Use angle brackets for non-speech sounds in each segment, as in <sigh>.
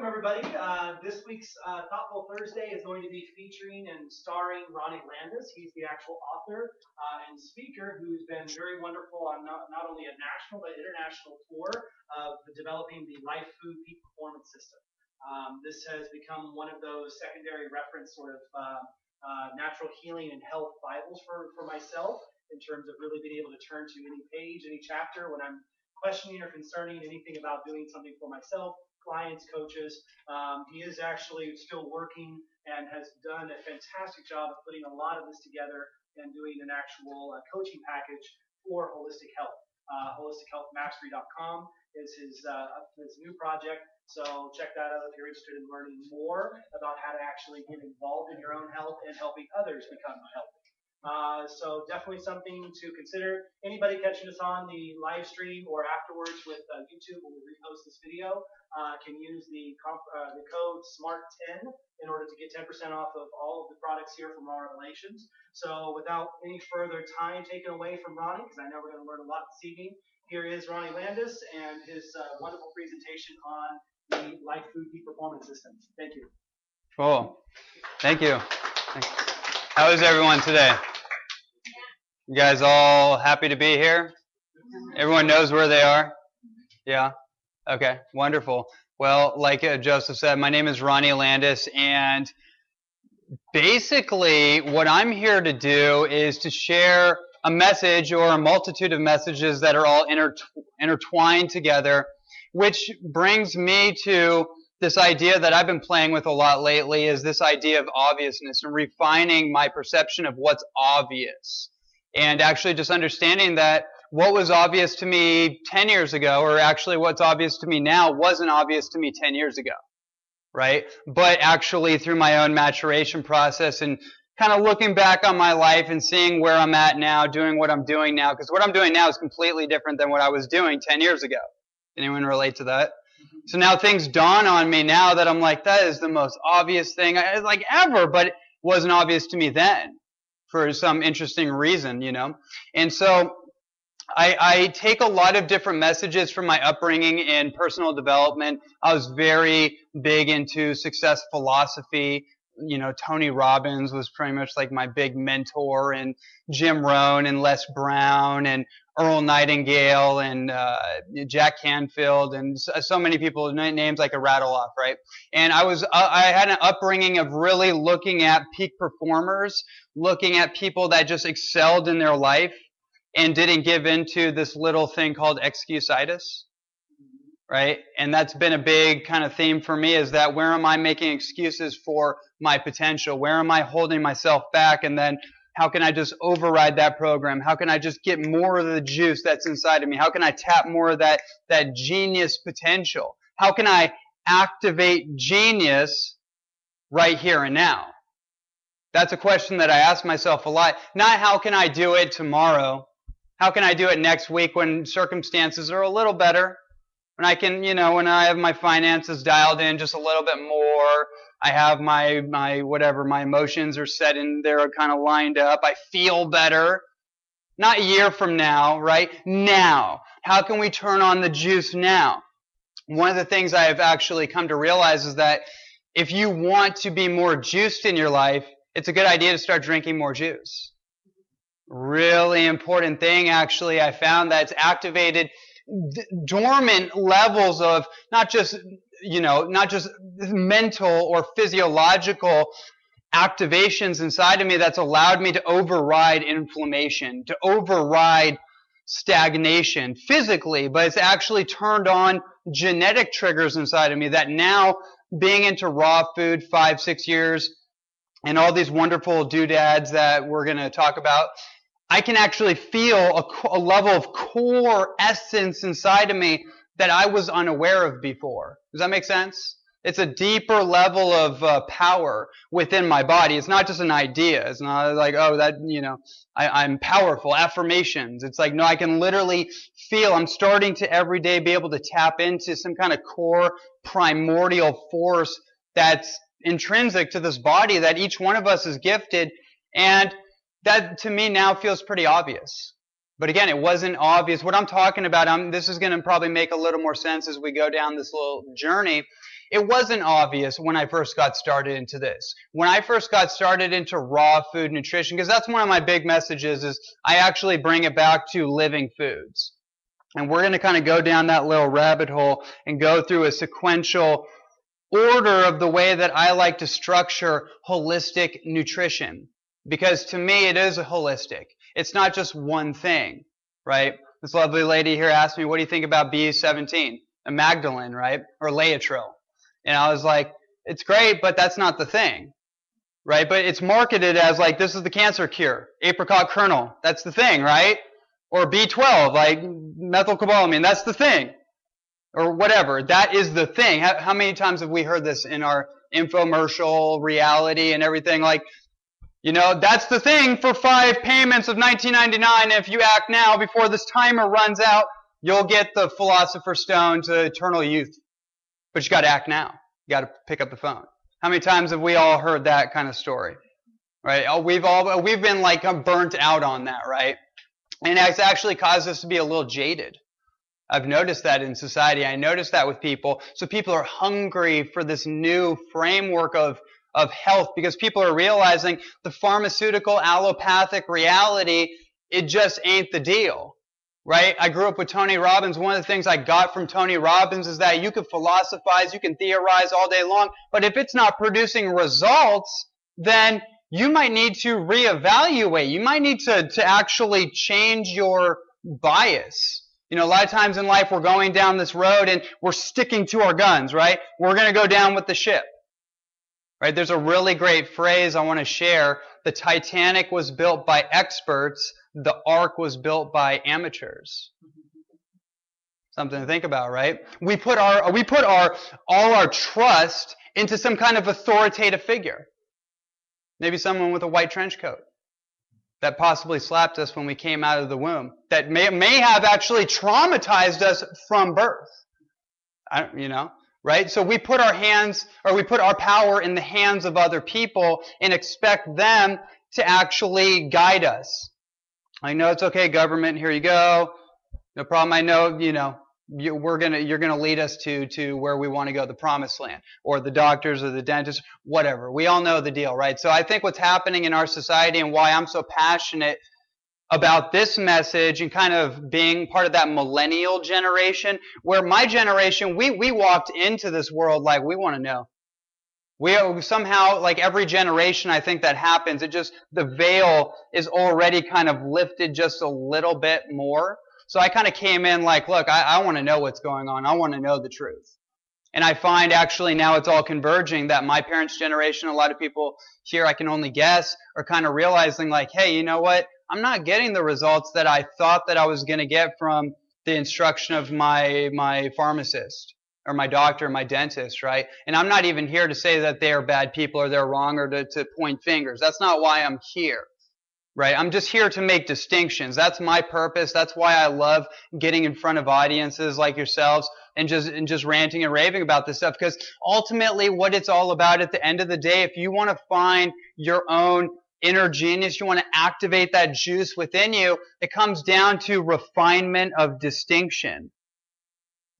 welcome everybody. Uh, this week's uh, Thoughtful Thursday is going to be featuring and starring Ronnie Landis. He's the actual author uh, and speaker who's been very wonderful on not, not only a national but international tour of developing the Life Food Peak Performance System. Um, this has become one of those secondary reference sort of uh, uh, natural healing and health Bibles for, for myself in terms of really being able to turn to any page, any chapter when I'm questioning or concerning anything about doing something for myself clients, coaches. Um, he is actually still working and has done a fantastic job of putting a lot of this together and doing an actual uh, coaching package for holistic health. Uh, holistichealthmastery.com is his uh, his new project. So check that out if you're interested in learning more about how to actually get involved in your own health and helping others become healthy. Uh, so definitely something to consider. Anybody catching us on the live stream or afterwards with uh, YouTube when we repost this video uh, can use the uh, the code SMART10 in order to get 10% off of all of the products here from Raw Revelations. So without any further time taken away from Ronnie, because I know we're going to learn a lot this evening, here is Ronnie Landis and his uh, wonderful presentation on the Life Food Performance System. Thank you. Cool. Thank you. How is everyone today? You guys all happy to be here? Everyone knows where they are? Yeah? Okay, wonderful. Well, like uh, Joseph said, my name is Ronnie Landis, and basically, what I'm here to do is to share a message or a multitude of messages that are all intertwined together, which brings me to this idea that I've been playing with a lot lately is this idea of obviousness and refining my perception of what's obvious and actually just understanding that what was obvious to me 10 years ago, or actually what's obvious to me now, wasn't obvious to me 10 years ago, right? But actually through my own maturation process and kind of looking back on my life and seeing where I'm at now, doing what I'm doing now, because what I'm doing now is completely different than what I was doing 10 years ago. Anyone relate to that? So now things dawn on me now that I'm like, that is the most obvious thing, uh, like ever, but it wasn't obvious to me then for some interesting reason, you know. And so I, I, take a lot of different messages from my upbringing in personal development. I was very big into success philosophy. You know, Tony Robbins was pretty much like my big mentor, and Jim Rohn and Les Brown and Earl Nightingale and uh, Jack Canfield and so, so, many people names I could rattle off, right? And I was uh, I had an upbringing of really looking at peak performers, looking at people that just excelled in their life and didn't give into this little thing called excusitis, right? And that's been a big kind of theme for me is that where am I making excuses for my potential? Where am I holding myself back? And then how can I just override that program? How can I just get more of the juice that's inside of me? How can I tap more of that, that genius potential? How can I activate genius right here and now? That's a question that I ask myself a lot. Not how can I do it tomorrow? How can I do it next week when circumstances are a little better? When I can, you know, when I have my finances dialed in just a little bit more, I have my my whatever my emotions are set in there kind of lined up. I feel better. Not a year from now, right? Now. How can we turn on the juice now? One of the things I have actually come to realize is that if you want to be more juiced in your life, it's a good idea to start drinking more juice. Really important thing actually I found that's activated dormant levels of not just you know, not just mental or physiological activations inside of me that's allowed me to override inflammation, to override stagnation physically, but it's actually turned on genetic triggers inside of me that now being into raw food five, six years and all these wonderful doodads that we're going to talk about, I can actually feel a, a level of core essence inside of me that I was unaware of before. Does that make sense? It's a deeper level of uh, power within my body. It's not just an idea. It's not like, oh, that, you know, I, am powerful. Affirmations. It's like, no, I can literally feel, I'm starting to every day be able to tap into some kind of core primordial force that's intrinsic to this body that each one of us is gifted. And that to me now feels pretty obvious. But again, it wasn't obvious. What I'm talking about, I'm, this is going to probably make a little more sense as we go down this little journey, It wasn't obvious when I first got started into this. When I first got started into raw food nutrition, because that's one of my big messages is I actually bring it back to living foods. And we're going to kind of go down that little rabbit hole and go through a sequential order of the way that I like to structure holistic nutrition. Because to me, it is a holistic. It's not just one thing, right? This lovely lady here asked me, what do you think about B17? Amygdalin, right? Or Laetrile. And I was like, it's great, but that's not the thing. Right? But it's marketed as like, this is the cancer cure. Apricot kernel. That's the thing, right? Or B12, like methylcobalamin. That's the thing. Or whatever. That is the thing. How, how many times have we heard this in our infomercial reality and everything? Like, you know, that's the thing for five payments of 1999. If you act now before this timer runs out, you'll get the Philosopher's Stone to eternal youth. But you got to act now. You got to pick up the phone. How many times have we all heard that kind of story? Right? Oh, we've all we've been like um, burnt out on that, right? And it's actually caused us to be a little jaded. I've noticed that in society. I noticed that with people. So people are hungry for this new framework of of health because people are realizing the pharmaceutical allopathic reality, it just ain't the deal. Right? I grew up with Tony Robbins. One of the things I got from Tony Robbins is that you can philosophize, you can theorize all day long, but if it's not producing results, then you might need to reevaluate. You might need to, to actually change your bias. You know, a lot of times in life we're going down this road and we're sticking to our guns, right? We're going to go down with the ship. Right? There's a really great phrase I want to share. The Titanic was built by experts. The ark was built by amateurs. Something to think about, right? We put our, we put our, all our trust into some kind of authoritative figure. Maybe someone with a white trench coat that possibly slapped us when we came out of the womb, that may, may have actually traumatized us from birth. I, you know, right? So we put our hands, or we put our power in the hands of other people and expect them to actually guide us. I know it's okay, government, here you go. No problem. I know, you know, you, we're gonna, you're gonna lead us to, to where we want to go, the promised land, or the doctors or the dentists, whatever. We all know the deal, right? So I think what's happening in our society and why I'm so passionate about this message and kind of being part of that millennial generation where my generation we we walked into this world like we want to know. We somehow like every generation i think that happens. It just the veil is already kind of lifted just a little bit more. So i kind of came in like look i, I want to know what's going on. I want to know the truth. And I find actually now it's all converging that my parents' generation, a lot of people here, I can only guess, are kind of realizing like, hey, you know what? I'm not getting the results that I thought that I was going to get from the instruction of my my pharmacist or my doctor, or my dentist, right? And I'm not even here to say that they are bad people or they're wrong or to, to point fingers. That's not why I'm here. Right? I'm just here to make distinctions. That's my purpose. That's why I love getting in front of audiences like yourselves and just and just ranting and raving about this stuff because ultimately what it's all about at the end of the day if you want to find your own inner genius, you want to activate that juice within you, it comes down to refinement of distinction.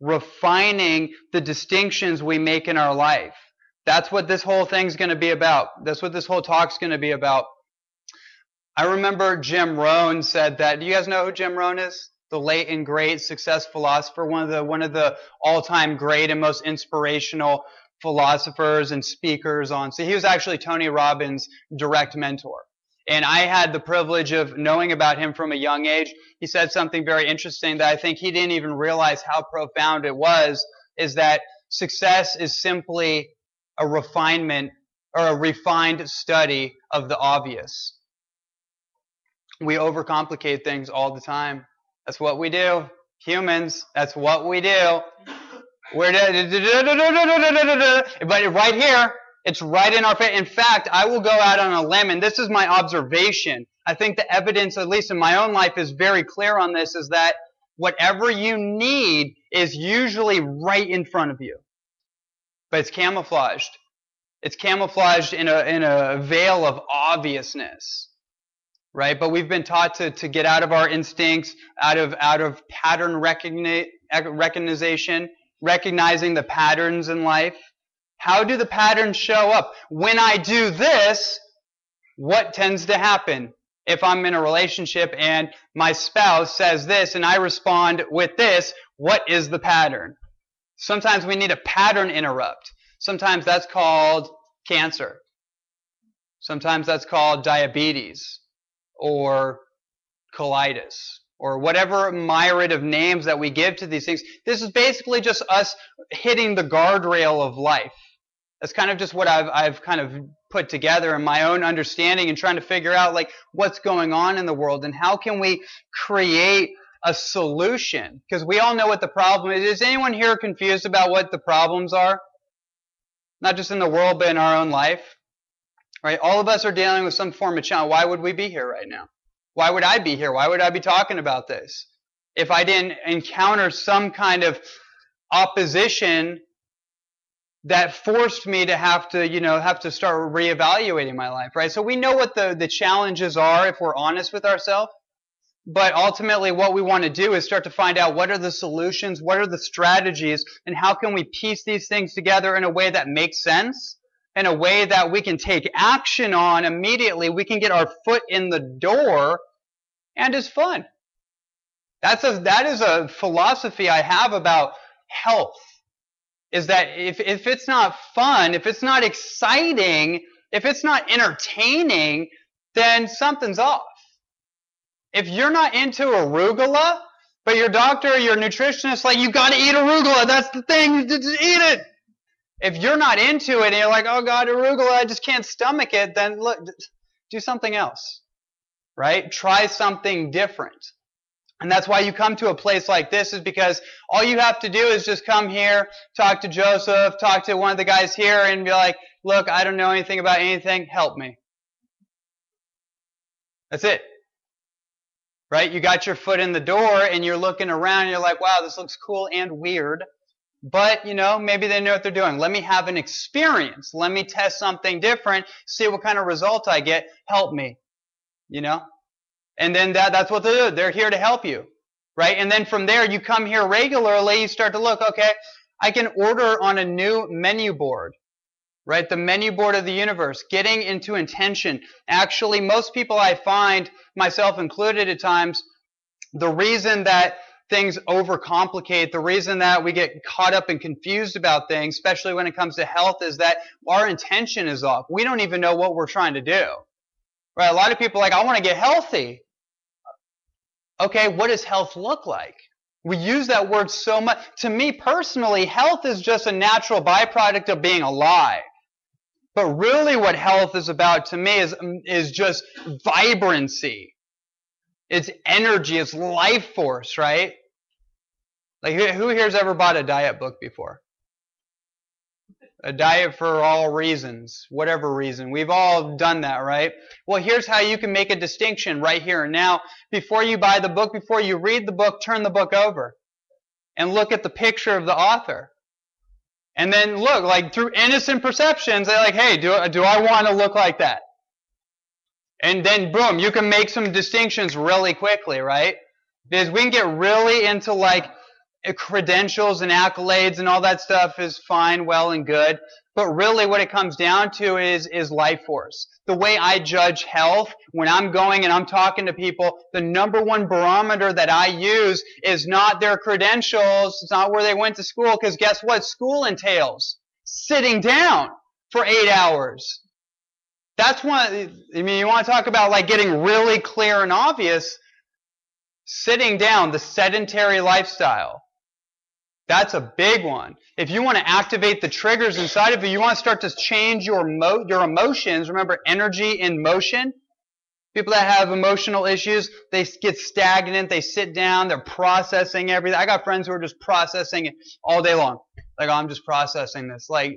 Refining the distinctions we make in our life. That's what this whole thing's going to be about. That's what this whole talk's going to be about. I remember Jim Rohn said that. Do you guys know who Jim Rohn is? The late and great success philosopher, one of the one of the all-time great and most inspirational philosophers and speakers on. So he was actually Tony Robbins' direct mentor. And I had the privilege of knowing about him from a young age. He said something very interesting that I think he didn't even realize how profound it was, is that success is simply a refinement or a refined study of the obvious. We overcomplicate things all the time. That's what we do. Humans, that's what we do. Where but right here, it's right in our face. In fact, I will go out on a limb, and this is my observation. I think the evidence, at least in my own life, is very clear on this, is that whatever you need is usually right in front of you. But it's camouflaged. It's camouflaged in a, in a veil of obviousness. Right? But we've been taught to, to get out of our instincts, out of, out of pattern recognition, recognization, recognizing the patterns in life, How do the patterns show up? When I do this, what tends to happen? If I'm in a relationship and my spouse says this and I respond with this, what is the pattern? Sometimes we need a pattern interrupt. Sometimes that's called cancer. Sometimes that's called diabetes or colitis or whatever myriad of names that we give to these things. This is basically just us hitting the guardrail of life. That's kind of just what I've, I've kind of put together in my own understanding and trying to figure out like what's going on in the world and how can we create a solution because we all know what the problem is. Is anyone here confused about what the problems are? Not just in the world, but in our own life. Right? All of us are dealing with some form of challenge. Why would we be here right now? Why would I be here? Why would I be talking about this? If I didn't encounter some kind of opposition that forced me to have to, you know, have to start reevaluating my life, right? So we know what the, the challenges are if we're honest with ourselves. But ultimately, what we want to do is start to find out what are the solutions, what are the strategies, and how can we piece these things together in a way that makes sense, in a way that we can take action on immediately. We can get our foot in the door and is fun. That's a, that is a philosophy I have about health. Is that if, if it's not fun, if it's not exciting, if it's not entertaining, then something's off. If you're not into arugula, but your doctor or your nutritionist like you got to eat arugula, that's the thing, just eat it. If you're not into it and you're like, oh God, arugula, I just can't stomach it, then look, do something else, right? Try something different. And that's why you come to a place like this is because all you have to do is just come here, talk to Joseph, talk to one of the guys here and be like, look, I don't know anything about anything, help me. That's it right? You got your foot in the door and you're looking around and you're like, wow, this looks cool and weird. But, you know, maybe they know what they're doing. Let me have an experience. Let me test something different, see what kind of result I get. Help me. You know? And then that, that's what they do. They're here to help you. Right? And then from there, you come here regularly, you start to look, okay, I can order on a new menu board right? The menu board of the universe, getting into intention. Actually, most people I find, myself included at times, the reason that things overcomplicate, the reason that we get caught up and confused about things, especially when it comes to health, is that our intention is off. We don't even know what we're trying to do. Right? A lot of people like, I want to get healthy. Okay, what does health look like? We use that word so much. To me personally, health is just a natural byproduct of being alive. But really what health is about to me is, is just vibrancy. It's energy, it's life force, right? Like who here's ever bought a diet book before? A diet for all reasons, whatever reason. We've all done that, right? Well, here's how you can make a distinction right here and now. Before you buy the book, before you read the book, turn the book over and look at the picture of the author. And then look, like through innocent perceptions, they're like, hey, do, do I want to look like that? And then boom, you can make some distinctions really quickly, right? Because we can get really into like Uh, credentials and accolades and all that stuff is fine, well and good. But really what it comes down to is, is life force. The way I judge health, when I'm going and I'm talking to people, the number one barometer that I use is not their credentials, it's not where they went to school, because guess what school entails? Sitting down for eight hours. That's one, I mean, you want to talk about like getting really clear and obvious, sitting down, the sedentary lifestyle. That's a big one. If you want to activate the triggers inside of you, you want to start to change your mo- your emotions. Remember, energy in motion. People that have emotional issues, they get stagnant. They sit down. They're processing everything. I got friends who are just processing it all day long. Like, oh, I'm just processing this. Like,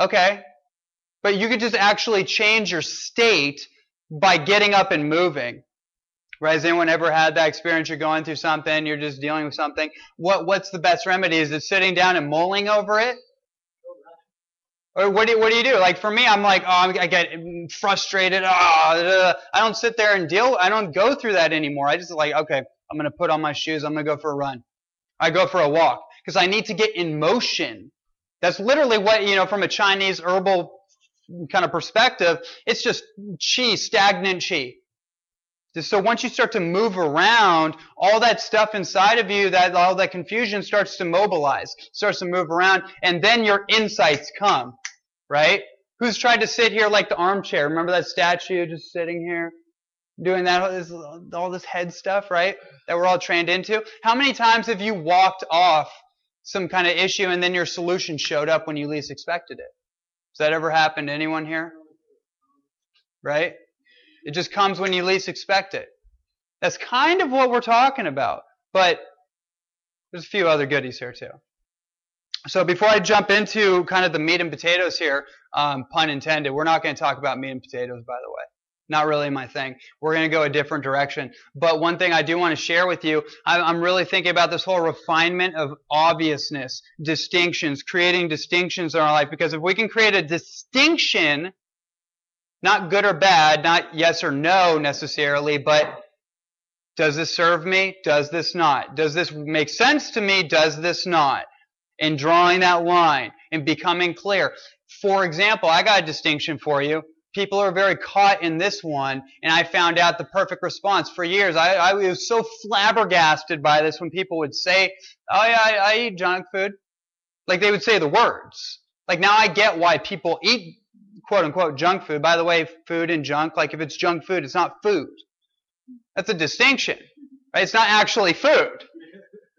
okay, but you could just actually change your state by getting up and moving. Right? Has anyone ever had that experience? You're going through something, you're just dealing with something. What What's the best remedy? Is it sitting down and mulling over it? Or what do, you, what do you do? Like for me, I'm like, oh, I get frustrated. Oh, I don't sit there and deal. I don't go through that anymore. I just like, okay, I'm to put on my shoes. I'm to go for a run. I go for a walk because I need to get in motion. That's literally what, you know, from a Chinese herbal kind of perspective, it's just chi, stagnant chi. So once you start to move around, all that stuff inside of you, that all that confusion starts to mobilize, starts to move around, and then your insights come, right? Who's tried to sit here like the armchair? Remember that statue just sitting here? Doing that, all this head stuff, right? That we're all trained into. How many times have you walked off some kind of issue and then your solution showed up when you least expected it? Has that ever happened to anyone here? Right? It just comes when you least expect it. That's kind of what we're talking about. But there's a few other goodies here too. So before I jump into kind of the meat and potatoes here, um, pun intended, we're not going to talk about meat and potatoes, by the way. Not really my thing. We're going to go a different direction. But one thing I do want to share with you, I'm really thinking about this whole refinement of obviousness, distinctions, creating distinctions in our life. Because if we can create a distinction not good or bad, not yes or no necessarily, but does this serve me? Does this not? Does this make sense to me? Does this not? And drawing that line and becoming clear. For example, I got a distinction for you. People are very caught in this one, and I found out the perfect response. For years, I, I was so flabbergasted by this when people would say, Oh, yeah, I, I eat junk food. Like they would say the words. Like now I get why people eat quote unquote junk food. By the way, food and junk, like if it's junk food, it's not food. That's a distinction. Right? It's not actually food.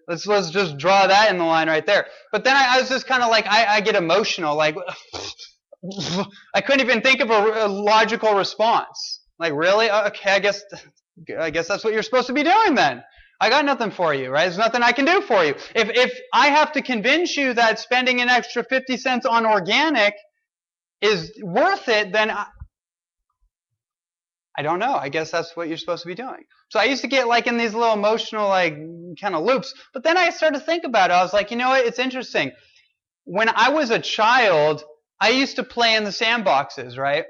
Let's let's just draw that in the line right there. But then I, I was just kind of like I, I, get emotional, like <laughs> I couldn't even think of a, a, logical response. Like really? Okay, I guess <laughs> I guess that's what you're supposed to be doing then. I got nothing for you, right? There's nothing I can do for you. If if I have to convince you that spending an extra 50 cents on organic is worth it, then I, I don't know. I guess that's what you're supposed to be doing. So I used to get like in these little emotional like kind of loops, but then I started to think about it. I was like, you know what? It's interesting. When I was a child, I used to play in the sandboxes, right?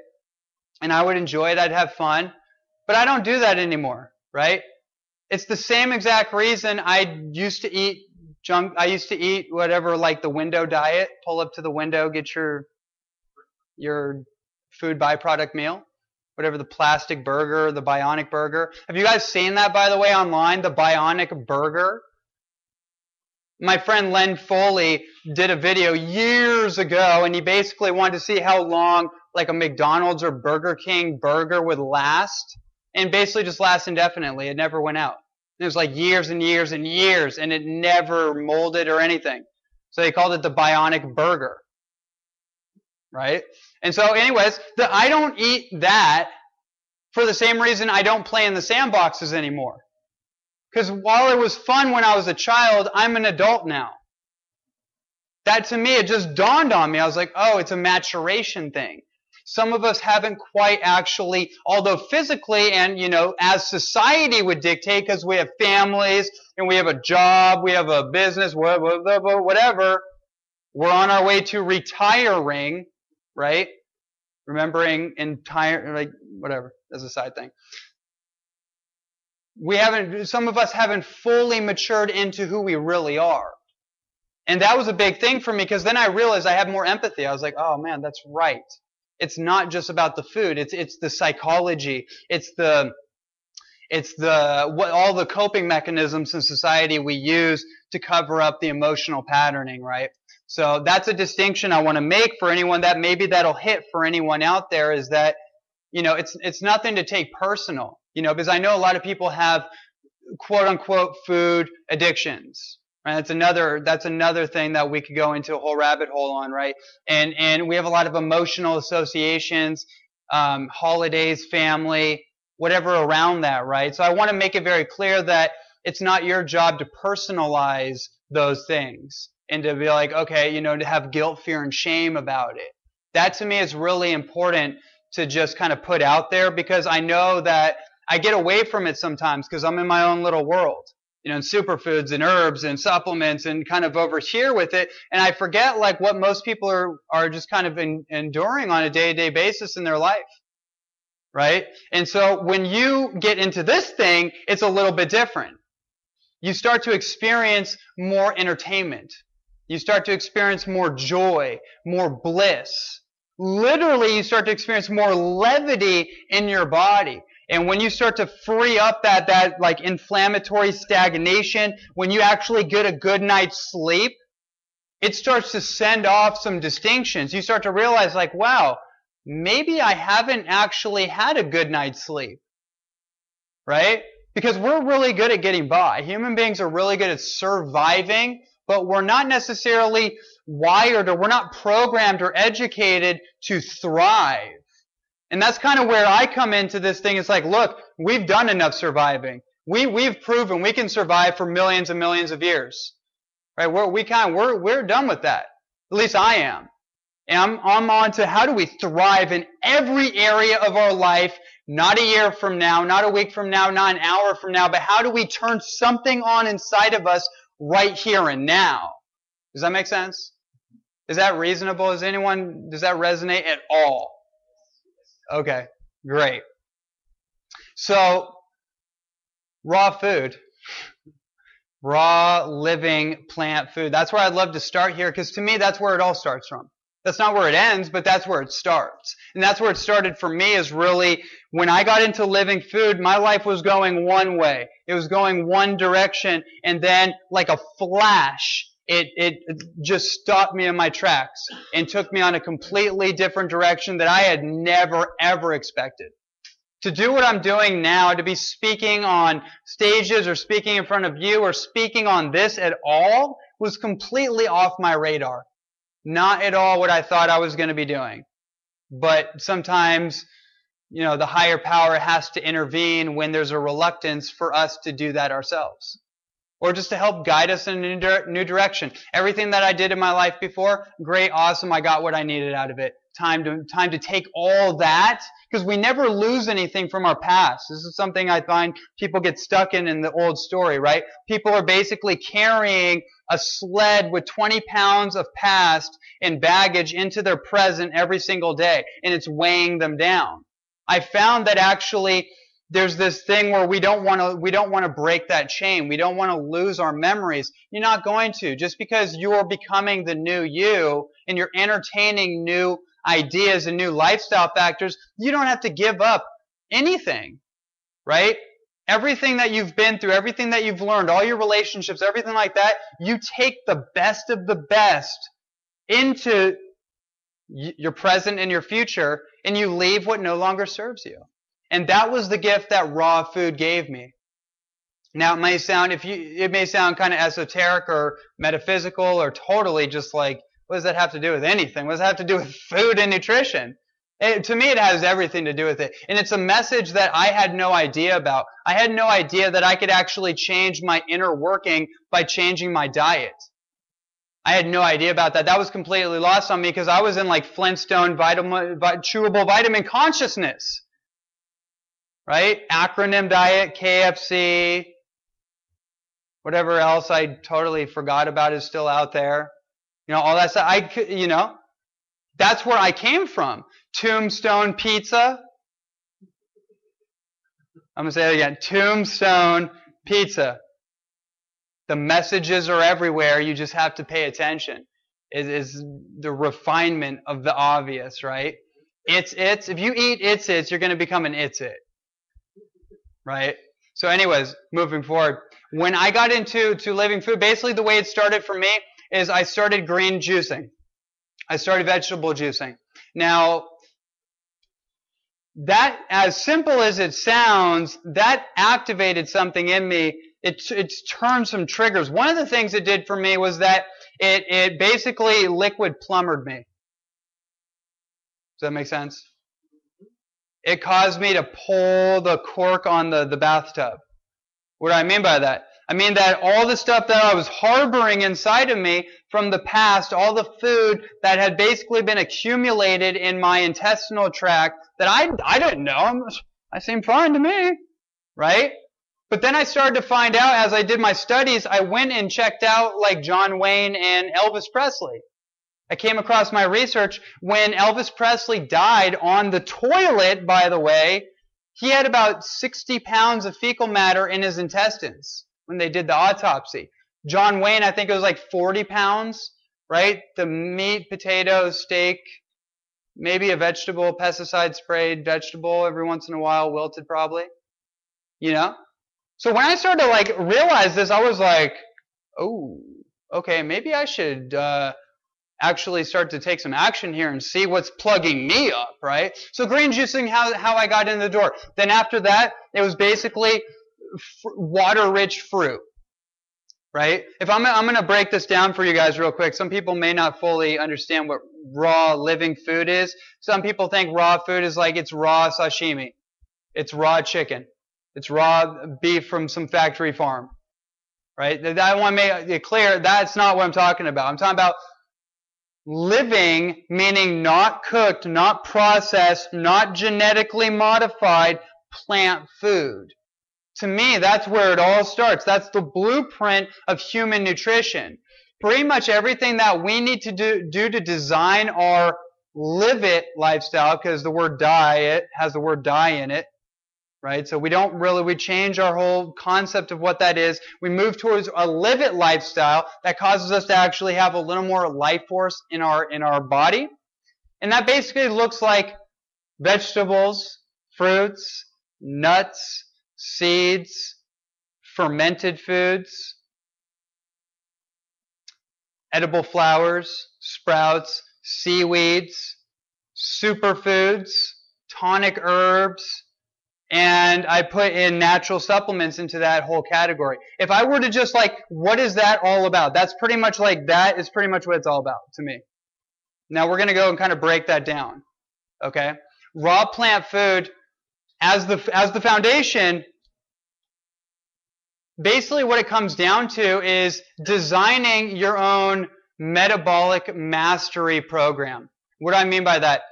And I would enjoy it. I'd have fun, but I don't do that anymore, right? It's the same exact reason I used to eat junk. I used to eat whatever like the window diet. Pull up to the window, get your your food byproduct meal, whatever the plastic burger, the bionic burger. Have you guys seen that, by the way, online? The bionic burger? My friend Len Foley did a video years ago, and he basically wanted to see how long like a McDonald's or Burger King burger would last, and basically just last indefinitely. It never went out. It was like years and years and years, and it never molded or anything. So they called it the bionic burger. Right? And so, anyways, the, I don't eat that for the same reason I don't play in the sandboxes anymore. Because while it was fun when I was a child, I'm an adult now. That to me, it just dawned on me. I was like, oh, it's a maturation thing. Some of us haven't quite actually, although physically and, you know, as society would dictate, because we have families and we have a job, we have a business, whatever, we're on our way to retiring right? Remembering entire, like, whatever, as a side thing. We haven't, some of us haven't fully matured into who we really are. And that was a big thing for me because then I realized I have more empathy. I was like, oh man, that's right. It's not just about the food. It's, it's the psychology. It's the, it's the, what, all the coping mechanisms in society we use to cover up the emotional patterning, right? So that's a distinction I want to make for anyone that maybe that'll hit for anyone out there is that, you know, it's, it's nothing to take personal, you know, because I know a lot of people have quote unquote food addictions. Right? That's another, that's another thing that we could go into a whole rabbit hole on, right? And, and we have a lot of emotional associations, um, holidays, family, whatever around that, right? So I want to make it very clear that it's not your job to personalize those things and to be like, okay, you know, to have guilt, fear, and shame about it. That to me is really important to just kind of put out there because I know that I get away from it sometimes because I'm in my own little world. You know, in superfoods and herbs and supplements and kind of over here with it. And I forget like what most people are, are just kind of in, enduring on a day to day basis in their life. Right? And so when you get into this thing, it's a little bit different. You start to experience more entertainment You start to experience more joy, more bliss. Literally, you start to experience more levity in your body. And when you start to free up that, that like inflammatory stagnation, when you actually get a good night's sleep, it starts to send off some distinctions. You start to realize like, wow, maybe I haven't actually had a good night's sleep. Right? Because we're really good at getting by. Human beings are really good at surviving, but we're not necessarily wired or we're not programmed or educated to thrive. And that's kind of where I come into this thing. It's like, look, we've done enough surviving. We, we've proven we can survive for millions and millions of years. Right? We're, we kind of, we're, we're done with that. At least I am. And I'm, I'm on to how do we thrive in every area of our life, not a year from now, not a week from now, not an hour from now, but how do we turn something on inside of us right here and now? Does that make sense? Is that reasonable? Is anyone, does that resonate at all? Okay, great. So, raw food. Raw, living plant food. That's where I'd love to start here because to me that's where it all starts from. That's not where it ends, but that's where it starts. And that's where it started for me is really when I got into living food, my life was going one way. It was going one direction and then like a flash, it, it just stopped me in my tracks and took me on a completely different direction that I had never ever expected. To do what I'm doing now, to be speaking on stages or speaking in front of you or speaking on this at all was completely off my radar. Not at all what I thought I was going to be doing. But sometimes, you know, the higher power has to intervene when there's a reluctance for us to do that ourselves or just to help guide us in a new direction. Everything that I did in my life before, great, awesome, I got what I needed out of it. Time to, time to take all that, because we never lose anything from our past. This is something I find people get stuck in in the old story, right? People are basically carrying a sled with 20 pounds of past and baggage into their present every single day, and it's weighing them down. I found that actually there's this thing where we don't want to we don't want to break that chain. We don't want to lose our memories. You're not going to. Just because you're becoming the new you and you're entertaining new ideas and new lifestyle factors, you don't have to give up anything. Right? Everything that you've been through, everything that you've learned, all your relationships, everything like that, you take the best of the best into your present and your future and you leave what no longer serves you. And that was the gift that raw food gave me. Now it may sound if you it may sound kind of esoteric or metaphysical or totally just like what does that have to do with anything? What does that have to do with food and nutrition? It, to me, it has everything to do with it. And it's a message that I had no idea about. I had no idea that I could actually change my inner working by changing my diet. I had no idea about that. That was completely lost on me because I was in like Flintstone vitamin, chewable vitamin consciousness right? Acronym diet, KFC, whatever else I totally forgot about is still out there. You know, all that stuff. I, you know, that's where I came from. Tombstone pizza. I'm going to say it again. Tombstone pizza. The messages are everywhere. You just have to pay attention. It is the refinement of the obvious, right? It's it's. If you eat it's it's, you're going to become an it's it right? So anyways, moving forward, when I got into to living food, basically the way it started for me is I started green juicing. I started vegetable juicing. Now, that, as simple as it sounds, that activated something in me. It, it turned some triggers. One of the things it did for me was that it, it basically liquid plumbered me. Does that make sense? It caused me to pull the cork on the, the bathtub. What do I mean by that? I mean that all the stuff that I was harboring inside of me from the past, all the food that had basically been accumulated in my intestinal tract that I, I didn't know. I seemed fine to me. Right? But then I started to find out as I did my studies, I went and checked out like John Wayne and Elvis Presley. I came across my research when Elvis Presley died on the toilet, by the way, he had about 60 pounds of fecal matter in his intestines when they did the autopsy. John Wayne, I think it was like 40 pounds right? The meat, potato, steak, maybe a vegetable, pesticide sprayed vegetable every once in a while, wilted probably. You know? So when I started to like realize this, I was like, oh, okay, maybe I should uh, actually start to take some action here and see what's plugging me up, right? So green juicing, how, how I got in the door. Then after that, it was basically f- water-rich fruit, right? If I'm, I'm going to break this down for you guys real quick. Some people may not fully understand what raw living food is. Some people think raw food is like it's raw sashimi. It's raw chicken. It's raw beef from some factory farm. Right? I want to make clear that's not what I'm talking about. I'm talking about living, meaning not cooked, not processed, not genetically modified plant food. To me, that's where it all starts. That's the blueprint of human nutrition. Pretty much everything that we need to do, do to design our live it lifestyle, because the word diet has the word die in it, right? So we don't really, we change our whole concept of what that is. We move towards a live it lifestyle that causes us to actually have a little more life force in our, in our body. And that basically looks like vegetables, fruits, nuts, seeds, fermented foods, edible flowers, sprouts, seaweeds, superfoods, tonic herbs, and I put in natural supplements into that whole category. If I were to just like, what is that all about? That's pretty much like, that is pretty much what it's all about to me. Now we're going to go and kind of break that down. Okay? Raw plant food as the, as the foundation, basically what it comes down to is designing your own metabolic mastery program. What do I mean by that?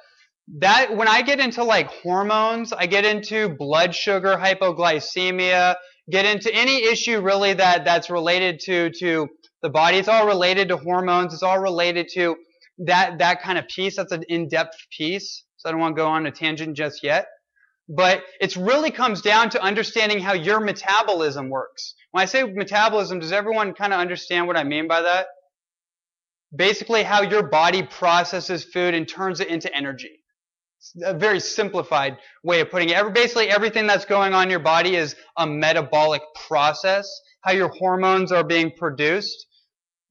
that when I get into like hormones, I get into blood sugar hypoglycemia, get into any issue really that that's related to to the body. It's all related to hormones. It's all related to that that kind of piece. That's an in-depth piece. So I don't want to go on a tangent just yet. But it really comes down to understanding how your metabolism works. When I say metabolism, does everyone kind of understand what I mean by that? Basically, how your body processes food and turns it into energy It's a very simplified way of putting it. Basically, everything that's going on in your body is a metabolic process, how your hormones are being produced.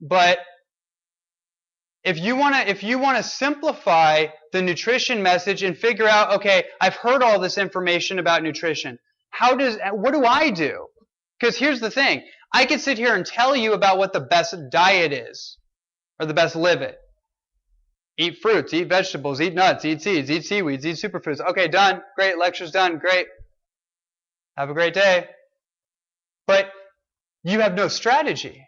But if you want to if you want to simplify the nutrition message and figure out okay i've heard all this information about nutrition how does what do i do because here's the thing i could sit here and tell you about what the best diet is or the best live it Eat fruits, eat vegetables, eat nuts, eat seeds, eat seaweeds, eat superfoods. Okay, done. Great. Lecture's done. Great. Have a great day. But you have no strategy.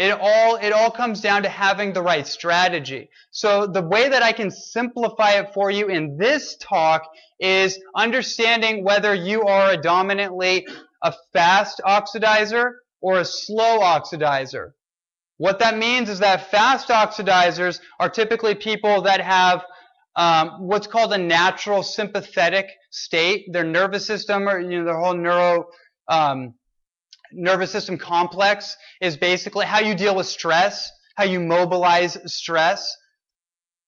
It all, it all comes down to having the right strategy. So the way that I can simplify it for you in this talk is understanding whether you are a dominantly a fast oxidizer or a slow oxidizer. What that means is that fast oxidizers are typically people that have um, what's called a natural sympathetic state. Their nervous system, or you know, their whole neuro um, nervous system complex is basically how you deal with stress, how you mobilize stress.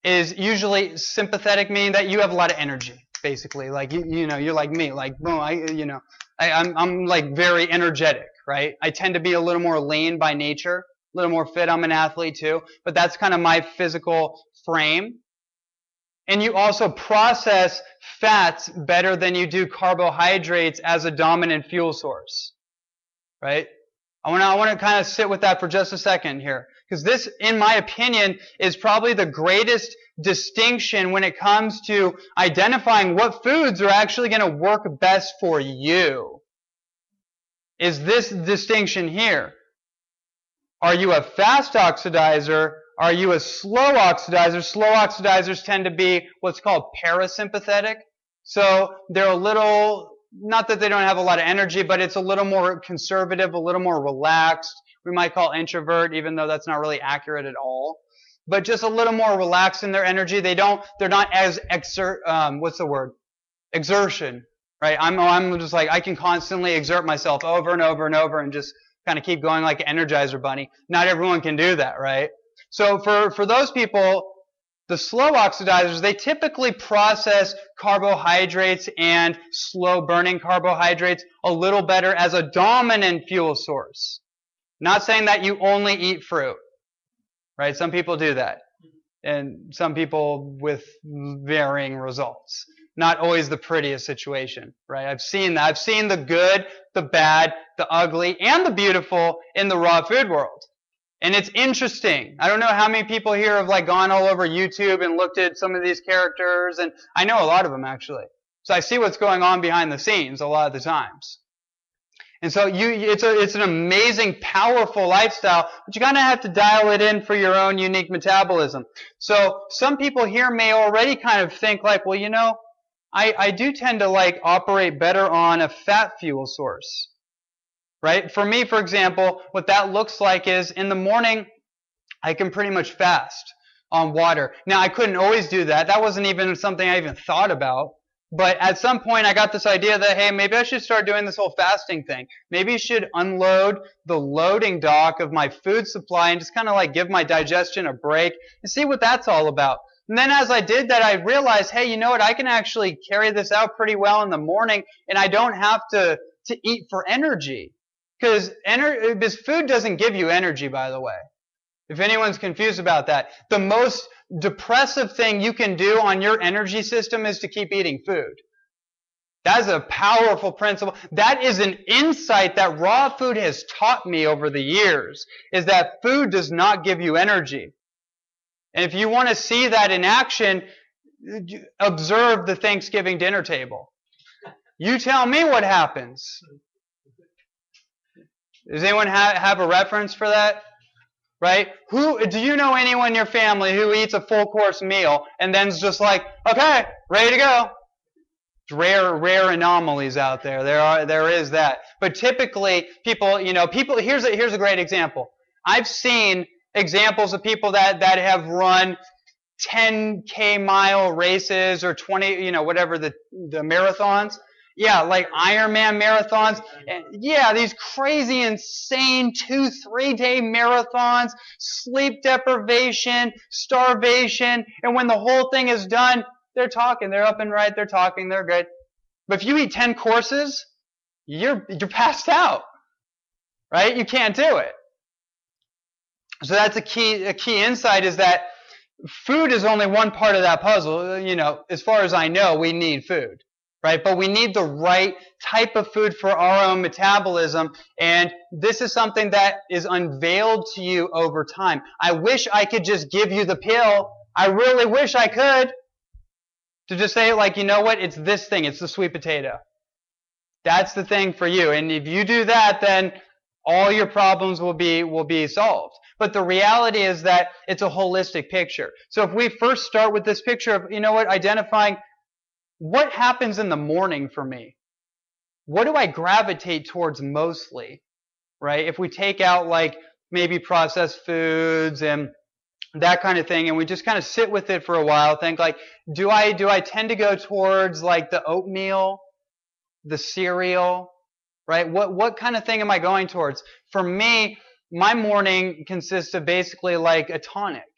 Is usually sympathetic, meaning that you have a lot of energy, basically. Like you, you know, you're like me, like boom, I, you know, I, I'm, I'm like very energetic, right? I tend to be a little more lean by nature a little more fit. I'm an athlete too, but that's kind of my physical frame. And you also process fats better than you do carbohydrates as a dominant fuel source. Right? I want to, I want to kind of sit with that for just a second here. Because this, in my opinion, is probably the greatest distinction when it comes to identifying what foods are actually going to work best for you. Is this distinction here. Are you a fast oxidizer? Are you a slow oxidizer? Slow oxidizers tend to be what's called parasympathetic. So they're a little, not that they don't have a lot of energy, but it's a little more conservative, a little more relaxed. We might call introvert, even though that's not really accurate at all. But just a little more relaxed in their energy. They don't, they're not as exert, um, what's the word? Exertion, right? I'm, I'm just like, I can constantly exert myself over and over and over and just kind of keep going like an Energizer bunny. Not everyone can do that, right? So for, for those people, the slow oxidizers, they typically process carbohydrates and slow burning carbohydrates a little better as a dominant fuel source. Not saying that you only eat fruit, right? Some people do that. And some people with varying results. Not always the prettiest situation, right? I've seen that. I've seen the good, the bad, the ugly, and the beautiful in the raw food world. And it's interesting. I don't know how many people here have like gone all over YouTube and looked at some of these characters, and I know a lot of them actually. So I see what's going on behind the scenes a lot of the times. And so you, it's a, it's an amazing, powerful lifestyle, but you kind of have to dial it in for your own unique metabolism. So some people here may already kind of think like, well, you know, I, I do tend to like operate better on a fat fuel source. Right? For me, for example, what that looks like is in the morning, I can pretty much fast on water. Now, I couldn't always do that. That wasn't even something I even thought about. But at some point, I got this idea that, hey, maybe I should start doing this whole fasting thing. Maybe I should unload the loading dock of my food supply and just kind of like give my digestion a break and see what that's all about. And then as I did that, I realized, hey, you know what? I can actually carry this out pretty well in the morning and I don't have to, to eat for energy. Because ener- food doesn't give you energy, by the way. If anyone's confused about that, the most depressive thing you can do on your energy system is to keep eating food. That is a powerful principle. That is an insight that raw food has taught me over the years, is that food does not give you energy. And if you want to see that in action, observe the Thanksgiving dinner table. You tell me what happens. Does anyone have, have a reference for that? Right? Who do you know anyone in your family who eats a full course meal and then's just like, okay, ready to go? It's rare, rare anomalies out there. There are, there is that. But typically, people, you know, people. Here's a here's a great example. I've seen examples of people that that have run 10k mile races or 20, you know, whatever the the marathons yeah, like Ironman marathons. Yeah, these crazy, insane two, three day marathons, sleep deprivation, starvation. And when the whole thing is done, they're talking. They're up and right. They're talking. They're good. But if you eat 10 courses, you're, you're passed out. Right? You can't do it. So that's a key, a key insight is that food is only one part of that puzzle. You know, as far as I know, we need food right? But we need the right type of food for our own metabolism. And this is something that is unveiled to you over time. I wish I could just give you the pill. I really wish I could. To just say, like, you know what? It's this thing. It's the sweet potato. That's the thing for you. And if you do that, then all your problems will be, will be solved. But the reality is that it's a holistic picture. So if we first start with this picture of, you know what, identifying what happens in the morning for me? What do I gravitate towards mostly? Right? If we take out like maybe processed foods and that kind of thing and we just kind of sit with it for a while think like do i do i tend to go towards like the oatmeal the cereal right what what kind of thing am i going towards for me my morning consists of basically like a tonic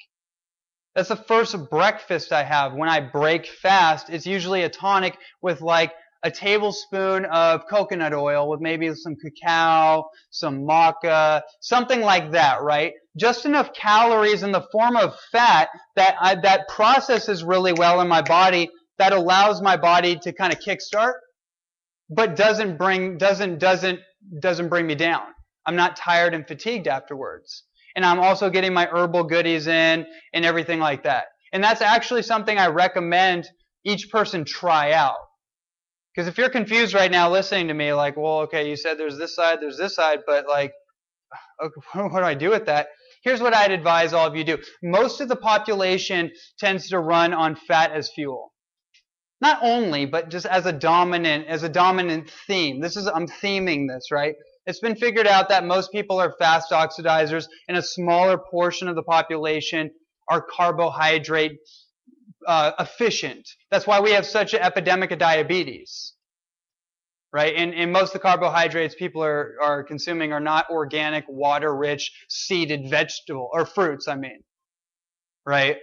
that's the first breakfast I have when I break fast. It's usually a tonic with like a tablespoon of coconut oil with maybe some cacao, some maca, something like that, right? Just enough calories in the form of fat that I, that processes really well in my body that allows my body to kind of kickstart, but doesn't bring doesn't doesn't doesn't bring me down. I'm not tired and fatigued afterwards and I'm also getting my herbal goodies in and everything like that. And that's actually something I recommend each person try out. Because if you're confused right now listening to me, like, well, okay, you said there's this side, there's this side, but like, uh, <laughs> what do I do with that? Here's what I'd advise all of you do. Most of the population tends to run on fat as fuel. Not only, but just as a dominant, as a dominant theme. This is, I'm theming this, right? It's been figured out that most people are fast oxidizers and a smaller portion of the population are carbohydrate uh, efficient. That's why we have such an epidemic of diabetes. Right? And, and most of the carbohydrates people are, are consuming are not organic, water rich, seeded vegetable, or fruits, I mean. right?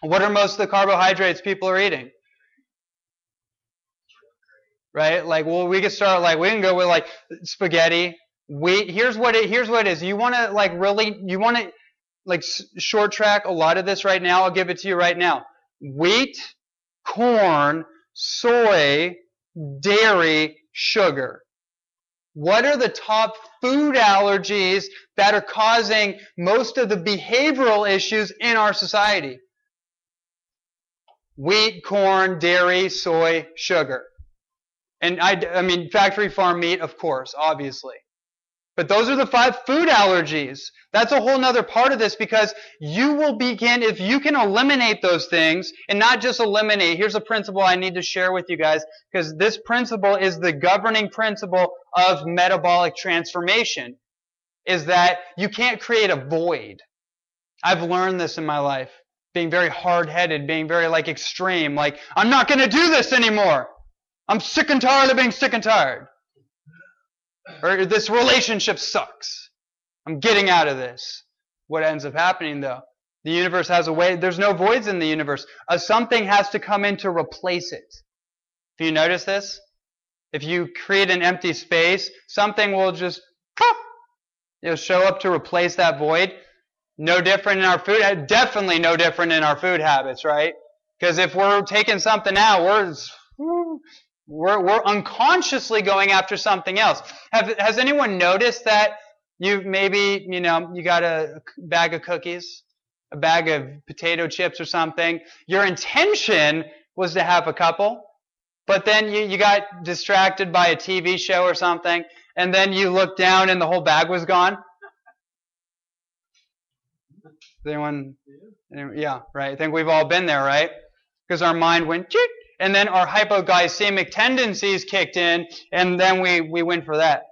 What are most of the carbohydrates people are eating? Right? Like, well, we could start like we can go with like spaghetti. Wheat. Here's what it. Here's what it is. You want to like really. You want to like short track a lot of this right now. I'll give it to you right now. Wheat, corn, soy, dairy, sugar. What are the top food allergies that are causing most of the behavioral issues in our society? Wheat, corn, dairy, soy, sugar. And I, I mean, factory farm meat, of course, obviously. But those are the five food allergies. That's a whole nother part of this because you will begin, if you can eliminate those things and not just eliminate, here's a principle I need to share with you guys because this principle is the governing principle of metabolic transformation is that you can't create a void. I've learned this in my life. Being very hard-headed, being very like extreme, like, I'm not gonna do this anymore. I'm sick and tired of being sick and tired. Or this relationship sucks. I'm getting out of this. What ends up happening though? The universe has a way, there's no voids in the universe. Uh, something has to come in to replace it. If you notice this, if you create an empty space, something will just it'll show up to replace that void. No different in our food, uh, definitely no different in our food habits, right? Because if we're taking something out, we're we're, we're unconsciously going after something else. Have, has anyone noticed that you maybe, you know, you got a bag of cookies, a bag of potato chips or something. Your intention was to have a couple, but then you, you got distracted by a TV show or something, and then you looked down and the whole bag was gone. Anyone? Yeah, right. I think we've all been there, right? Because our mind went! And then our hypoglycemic tendencies kicked in, and then we, we went for that.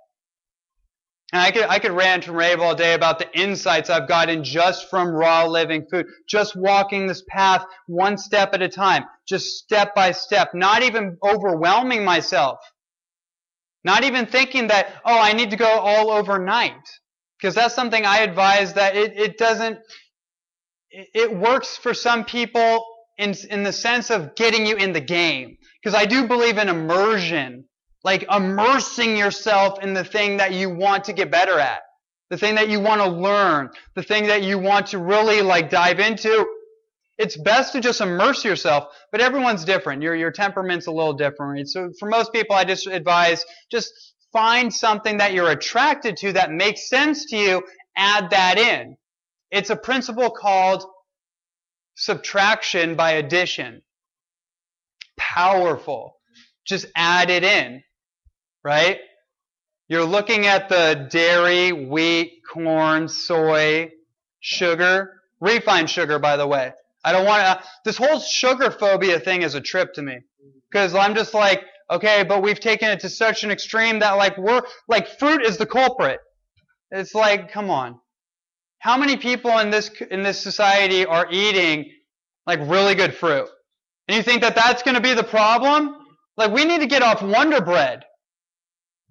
And I could, I could rant and rave all day about the insights I've gotten just from raw living food, just walking this path one step at a time, just step by step, not even overwhelming myself. Not even thinking that, oh, I need to go all overnight. Because that's something I advise that it, it doesn't, it works for some people in, in the sense of getting you in the game. Because I do believe in immersion, like immersing yourself in the thing that you want to get better at, the thing that you want to learn, the thing that you want to really like dive into. It's best to just immerse yourself, but everyone's different. Your, your temperament's a little different. So for most people, I just advise just find something that you're attracted to that makes sense to you, add that in. It's a principle called subtraction by addition. Powerful. Just add it in, right? You're looking at the dairy, wheat, corn, soy, sugar, refined sugar, by the way. I don't want to, this whole sugar phobia thing is a trip to me. Because I'm just like, okay, but we've taken it to such an extreme that like we're, like fruit is the culprit. It's like, come on. How many people in this in this society are eating like really good fruit? And you think that that's going to be the problem? Like we need to get off Wonder Bread.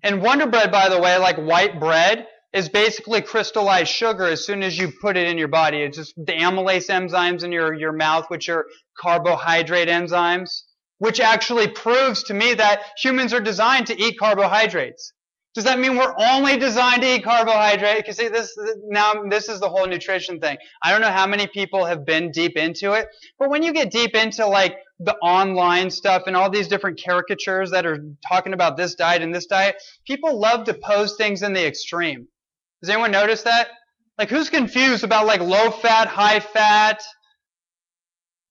And Wonder Bread, by the way, like white bread, is basically crystallized sugar as soon as you put it in your body. It's just the amylase enzymes in your, your mouth, which are carbohydrate enzymes, which actually proves to me that humans are designed to eat carbohydrates. Does that mean we're only designed to eat carbohydrate? Because see, this now this is the whole nutrition thing. I don't know how many people have been deep into it, but when you get deep into like the online stuff and all these different caricatures that are talking about this diet and this diet, people love to pose things in the extreme. Does anyone notice that? Like who's confused about like low fat, high fat,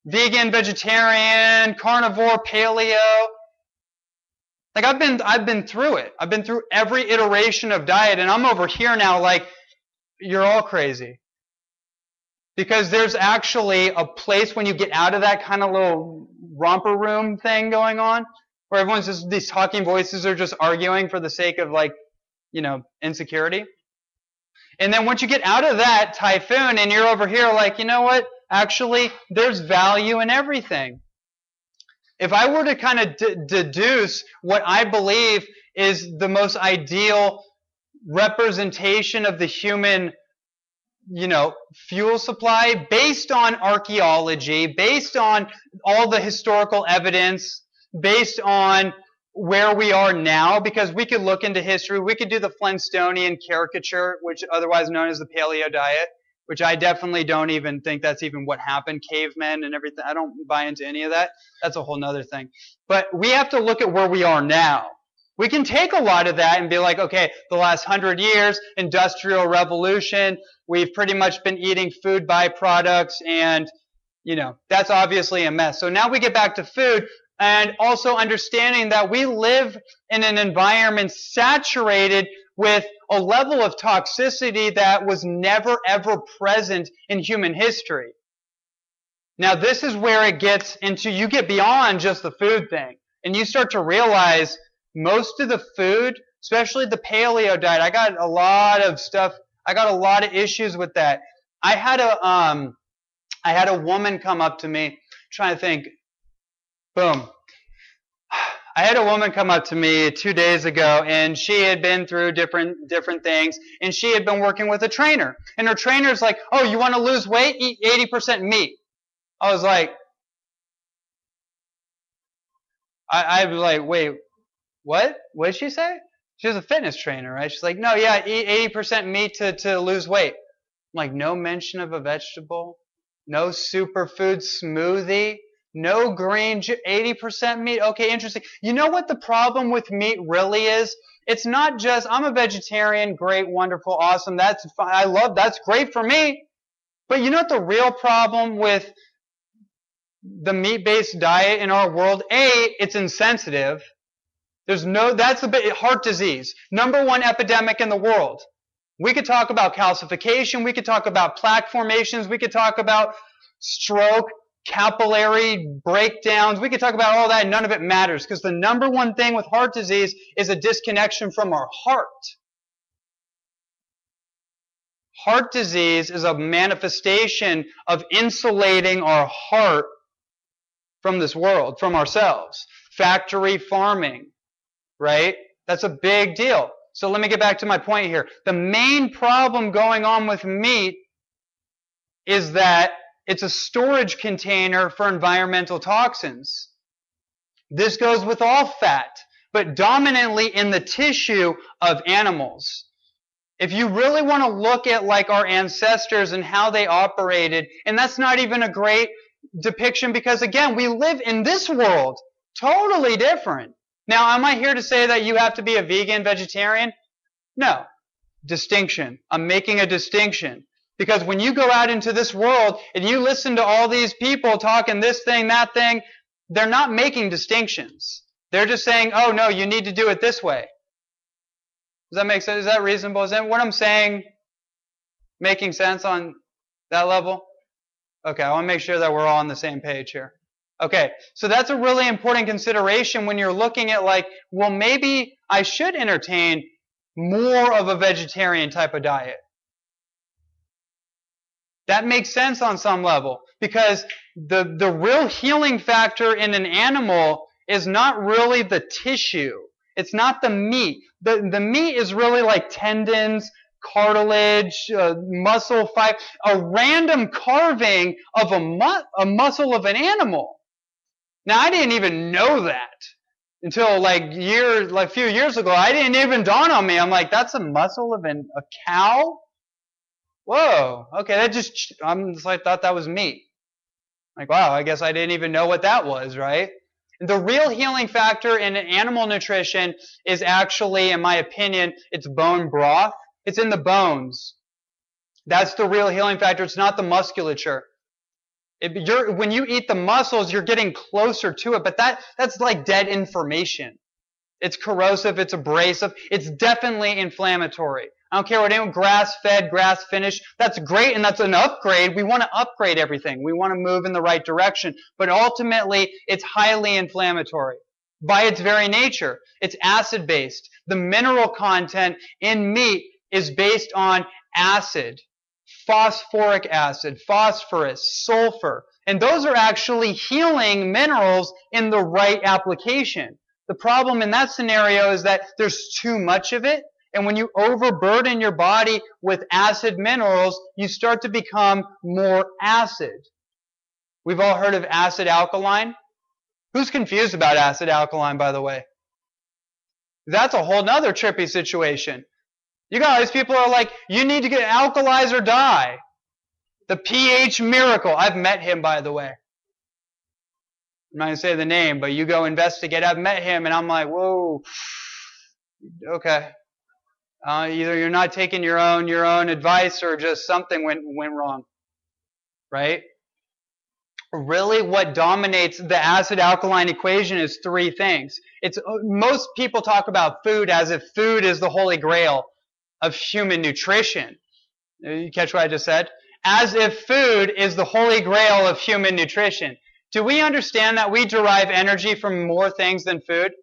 vegan, vegetarian, carnivore, paleo? Like I've been I've been through it. I've been through every iteration of diet and I'm over here now like you're all crazy. Because there's actually a place when you get out of that kind of little romper room thing going on where everyone's just these talking voices are just arguing for the sake of like, you know, insecurity. And then once you get out of that typhoon and you're over here like, you know what? Actually, there's value in everything. If I were to kind of d- deduce what I believe is the most ideal representation of the human you know, fuel supply based on archaeology, based on all the historical evidence, based on where we are now, because we could look into history, we could do the Flintstonian caricature, which otherwise known as the paleo diet, which I definitely don't even think that's even what happened, cavemen and everything. I don't buy into any of that. That's a whole nother thing. But we have to look at where we are now. We can take a lot of that and be like, okay, the last hundred years, industrial revolution, we've pretty much been eating food byproducts and, you know, that's obviously a mess. So now we get back to food and also understanding that we live in an environment saturated with a level of toxicity that was never ever present in human history. Now this is where it gets into, you get beyond just the food thing and you start to realize most of the food, especially the paleo diet, I got a lot of stuff, I got a lot of issues with that. I had a, um, I had a woman come up to me trying to think, boom. I had a woman come up to me two days ago and she had been through different, different things and she had been working with a trainer. And her trainer's like, oh, you want to lose weight? Eat 80% meat. I was like, I, I was like, wait, what? What did she say? She was a fitness trainer, right? She's like, no, yeah, eat 80% meat to, to lose weight. I'm like, no mention of a vegetable, no superfood smoothie, no green, 80% meat. Okay, interesting. You know what the problem with meat really is? It's not just, I'm a vegetarian, great, wonderful, awesome, that's fine, I love, that's great for me. But you know what the real problem with the meat-based diet in our world? A, it's insensitive. There's no, that's the heart disease. Number one epidemic in the world. We could talk about calcification. We could talk about plaque formations. We could talk about stroke, capillary breakdowns. We could talk about all that. None of it matters because the number one thing with heart disease is a disconnection from our heart. Heart disease is a manifestation of insulating our heart from this world, from ourselves. Factory farming, right? That's a big deal. So let me get back to my point here. The main problem going on with meat is that it's a storage container for environmental toxins. This goes with all fat, but dominantly in the tissue of animals. If you really want to look at like our ancestors and how they operated, and that's not even a great depiction because again, we live in this world totally different. Now, am I here to say that you have to be a vegan, vegetarian? No. Distinction. I'm making a distinction. Because when you go out into this world and you listen to all these people talking this thing, that thing, they're not making distinctions. They're just saying, oh no, you need to do it this way. Does that make sense? Is that reasonable? Is that what I'm saying making sense on that level? Okay, I want to make sure that we're all on the same page here. Okay, so that's a really important consideration when you're looking at like, well, maybe I should entertain more of a vegetarian type of diet. That makes sense on some level because the, the real healing factor in an animal is not really the tissue. It's not the meat. The, the meat is really like tendons, cartilage, uh, muscle fiber, a random carving of a, mu- a muscle of an animal. Now I didn't even know that until like years, like a few years ago. I didn't even dawn on me. I'm like, that's a muscle of an, a cow? Whoa, okay, that just, I'm just like, thought that was meat. Like, wow, I guess I didn't even know what that was, right? The real healing factor in animal nutrition is actually, in my opinion, it's bone broth. It's in the bones. That's the real healing factor. It's not the musculature. When you eat the muscles, you're getting closer to it, but that, that's like dead information. It's corrosive, it's abrasive, it's definitely inflammatory. I don't care what anyone, grass fed, grass finished, that's great and that's an upgrade. We want to upgrade everything. We want to move in the right direction. But ultimately, it's highly inflammatory by its very nature. It's acid based. The mineral content in meat is based on acid phosphoric acid, phosphorus, sulfur. And those are actually healing minerals in the right application. The problem in that scenario is that there's too much of it And when you overburden your body with acid minerals, you start to become more acid. We've all heard of acid alkaline. Who's confused about acid alkaline, by the way? That's a whole nother trippy situation. You guys, people are like, you need to get alkalize or die. The pH miracle. I've met him, by the way. I'm not going to say the name, but you go investigate. I've met him, and I'm like, whoa, okay. Uh, either you're not taking your own your own advice, or just something went went wrong, right? Really, what dominates the acid alkaline equation is three things. It's most people talk about food as if food is the holy grail of human nutrition. You catch what I just said? As if food is the holy grail of human nutrition. Do we understand that we derive energy from more things than food?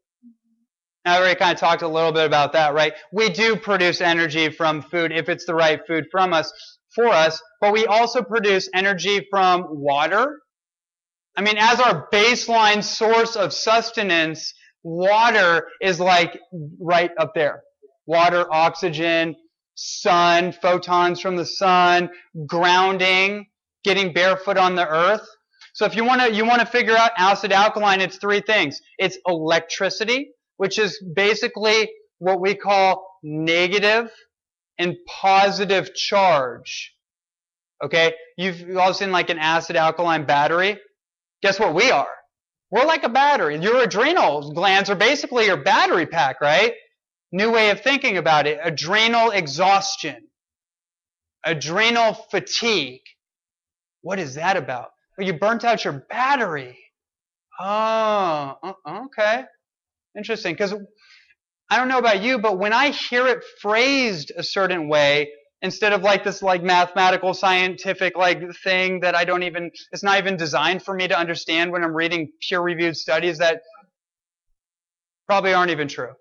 I already kind of talked a little bit about that, right? We do produce energy from food if it's the right food from us, for us, but we also produce energy from water. I mean, as our baseline source of sustenance, water is like right up there water, oxygen, sun, photons from the sun, grounding, getting barefoot on the earth. So if you want to you want to figure out acid alkaline, it's three things. It's electricity, which is basically what we call negative and positive charge. Okay? You've all seen like an acid alkaline battery. Guess what we are? We're like a battery. Your adrenal glands are basically your battery pack, right? New way of thinking about it. Adrenal exhaustion. Adrenal fatigue. What is that about? Well, you burnt out your battery. Oh, uh, okay. Interesting. Because I don't know about you, but when I hear it phrased a certain way, instead of like this like mathematical scientific like thing that I don't even it's not even designed for me to understand when I'm reading peer reviewed studies that probably aren't even true.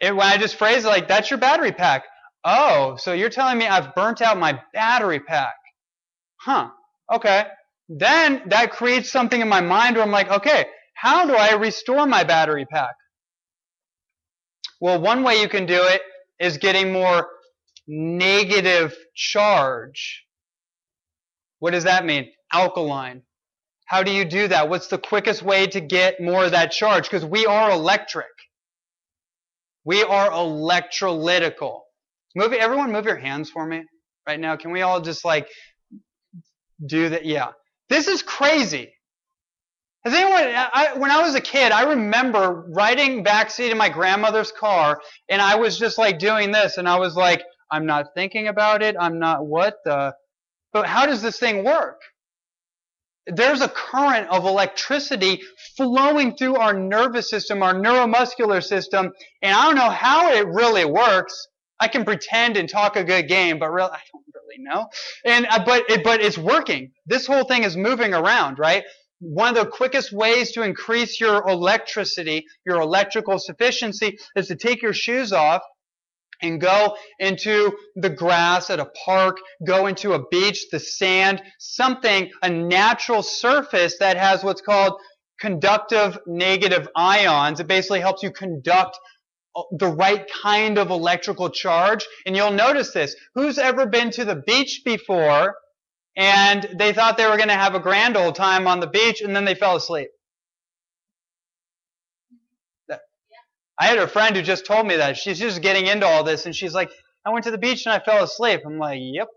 It, when I just phrase it like, that's your battery pack. Oh, so you're telling me I've burnt out my battery pack. Huh. Okay. Then that creates something in my mind where I'm like, okay, how do I restore my battery pack? Well, one way you can do it is getting more negative charge. What does that mean? Alkaline. How do you do that? What's the quickest way to get more of that charge? Because we are electric. We are electrolytical. Move everyone move your hands for me right now. Can we all just like do that? Yeah. This is crazy. Has anyone, I, when I was a kid, I remember riding backseat in my grandmother's car and I was just like doing this and I was like, I'm not thinking about it. I'm not what the, but how does this thing work? there's a current of electricity flowing through our nervous system, our neuromuscular system, and I don't know how it really works. I can pretend and talk a good game, but really, I don't really know. And uh, but it, but it's working. This whole thing is moving around, right? One of the quickest ways to increase your electricity, your electrical sufficiency, is to take your shoes off and go into the grass at a park, go into a beach, the sand, something, a natural surface that has what's called conductive negative ions. It basically helps you conduct uh, the right kind of electrical charge. And you'll notice this. Who's ever been to the beach before and they thought they were going to have a grand old time on the beach and then they fell asleep? I had a friend who just told me that. She's just getting into all this, and she's like, I went to the beach and I fell asleep. I'm like, yep,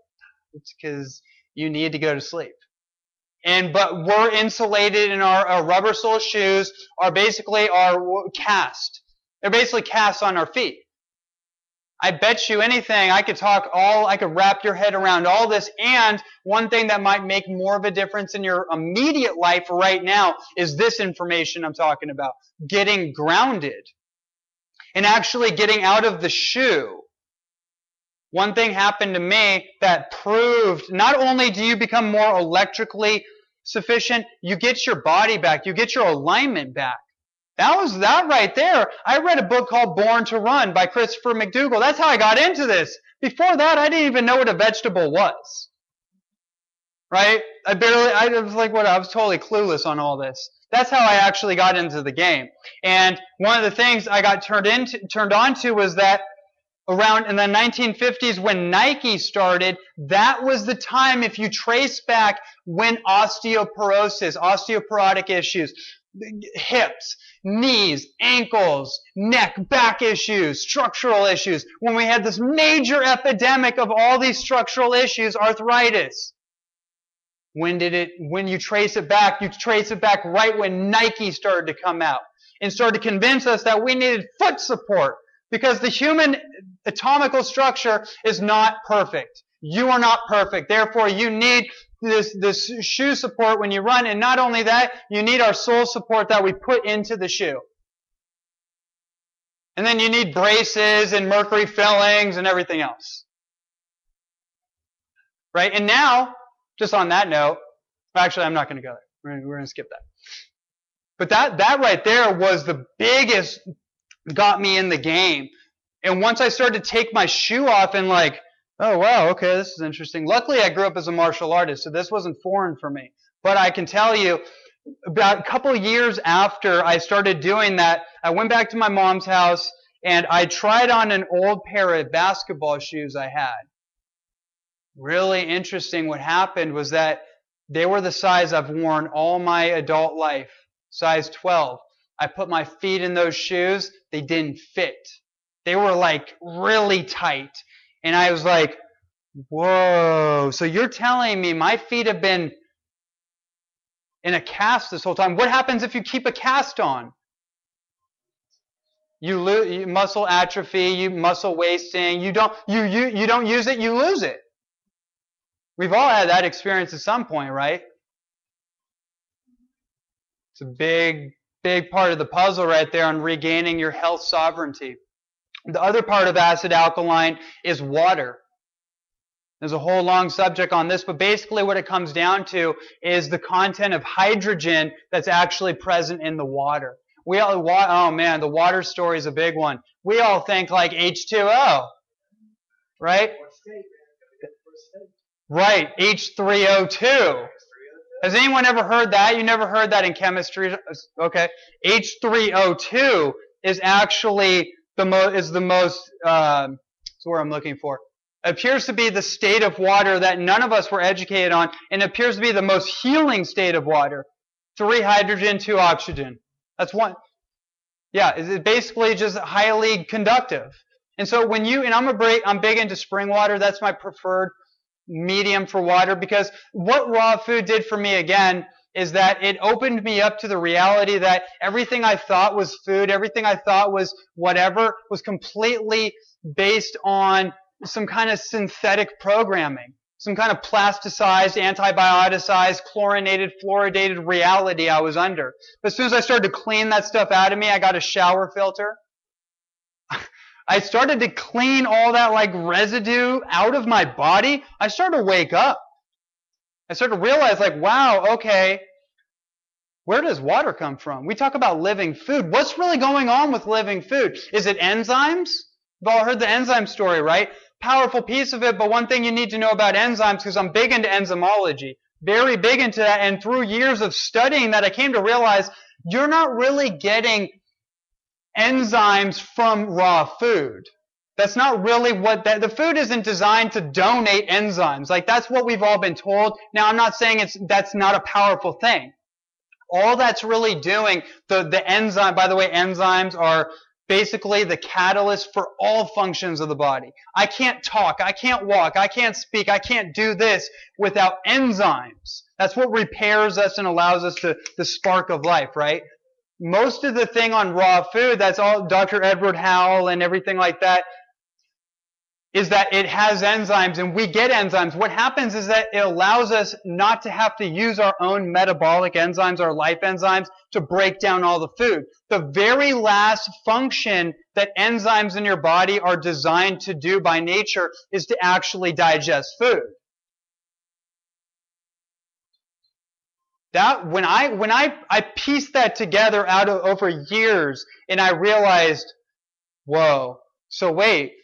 it's because you need to go to sleep. And but we're insulated in our, our rubber sole shoes are basically our cast. They're basically cast on our feet. I bet you anything, I could talk all, I could wrap your head around all this. And one thing that might make more of a difference in your immediate life right now is this information I'm talking about. Getting grounded and actually getting out of the shoe. One thing happened to me that proved not only do you become more electrically sufficient, you get your body back, you get your alignment back. That was that right there. I read a book called Born to Run by Christopher McDougall. That's how I got into this. Before that, I didn't even know what a vegetable was. Right? I barely, I was like, what? I was totally clueless on all this. That's how I actually got into the game. And one of the things I got turned into, turned on to was that around in the 1950s when Nike started, that was the time, if you trace back when osteoporosis, osteoporotic issues, hips, knees, ankles, neck, back issues, structural issues, when we had this major epidemic of all these structural issues, arthritis. When did it, when you trace it back, you trace it back right when Nike started to come out and started to convince us that we needed foot support because the human atomical structure is not perfect. You are not perfect. Therefore, you need this, this shoe support when you run. And not only that, you need our sole support that we put into the shoe. And then you need braces and mercury fillings and everything else. Right? And now, just on that note, actually, I'm not going to go there. We're, going to skip that. But that, that right there was the biggest, got me in the game. And once I started to take my shoe off and like, oh wow, okay, this is interesting. Luckily, I grew up as a martial artist, so this wasn't foreign for me. But I can tell you, about a couple years after I started doing that, I went back to my mom's house and I tried on an old pair of basketball shoes I had. Really interesting. What happened was that they were the size I've worn all my adult life, size 12. I put my feet in those shoes, they didn't fit. They were like really tight. And I was like, whoa. So you're telling me my feet have been in a cast this whole time. What happens if you keep a cast on? You lose muscle atrophy, you muscle wasting, you don't you, you you don't use it, you lose it. We've all had that experience at some point, right? It's a big, big part of the puzzle right there on regaining your health sovereignty. The other part of acid alkaline is water. There's a whole long subject on this, but basically what it comes down to is the content of hydrogen that's actually present in the water. We all, oh man, the water story is a big one. We all think like H2O, right? Right, H3O2. Has anyone ever heard that? You never heard that in chemistry? Okay. H3O2 is actually the mo- is the most, uh, that's where I'm looking for. Appears to be the state of water that none of us were educated on, and appears to be the most healing state of water. Three hydrogen, two oxygen. That's one. Yeah, it's basically just highly conductive. And so when you, and I'm a break, I'm big into spring water. That's my preferred medium for water because what raw food did for me again is that it opened me up to the reality that everything I thought was food, everything I thought was whatever, was completely based on some kind of synthetic programming, some kind of plasticized, antibioticized, chlorinated, fluoridated reality I was under. But as soon as I started to clean that stuff out of me, I got a shower filter. <laughs> I started to clean all that like residue out of my body. I started to wake up. I started to realize like, wow, okay, where does water come from? We talk about living food. What's really going on with living food? Is it enzymes? We've all heard the enzyme story, right? Powerful piece of it, but one thing you need to know about enzymes, because I'm big into enzymology, very big into that, and through years of studying that, I came to realize you're not really getting enzymes from raw food. That's not really what that, the food isn't designed to donate enzymes. Like that's what we've all been told. Now I'm not saying it's, that's not a powerful thing. All that's really doing, the, the enzyme, by the way, enzymes are basically the catalyst for all functions of the body. I can't talk, I can't walk, I can't speak, I can't do this without enzymes. That's what repairs us and allows us to, the spark of life, right? Most of the thing on raw food, that's all Dr. Edward Howell and everything like that, is that it has enzymes and we get enzymes. What happens is that it allows us not to have to use our own metabolic enzymes, our life enzymes, to break down all the food. The very last function that enzymes in your body are designed to do by nature is to actually digest food. That when I when I I pieced that together out of over years and I realized, whoa, so wait,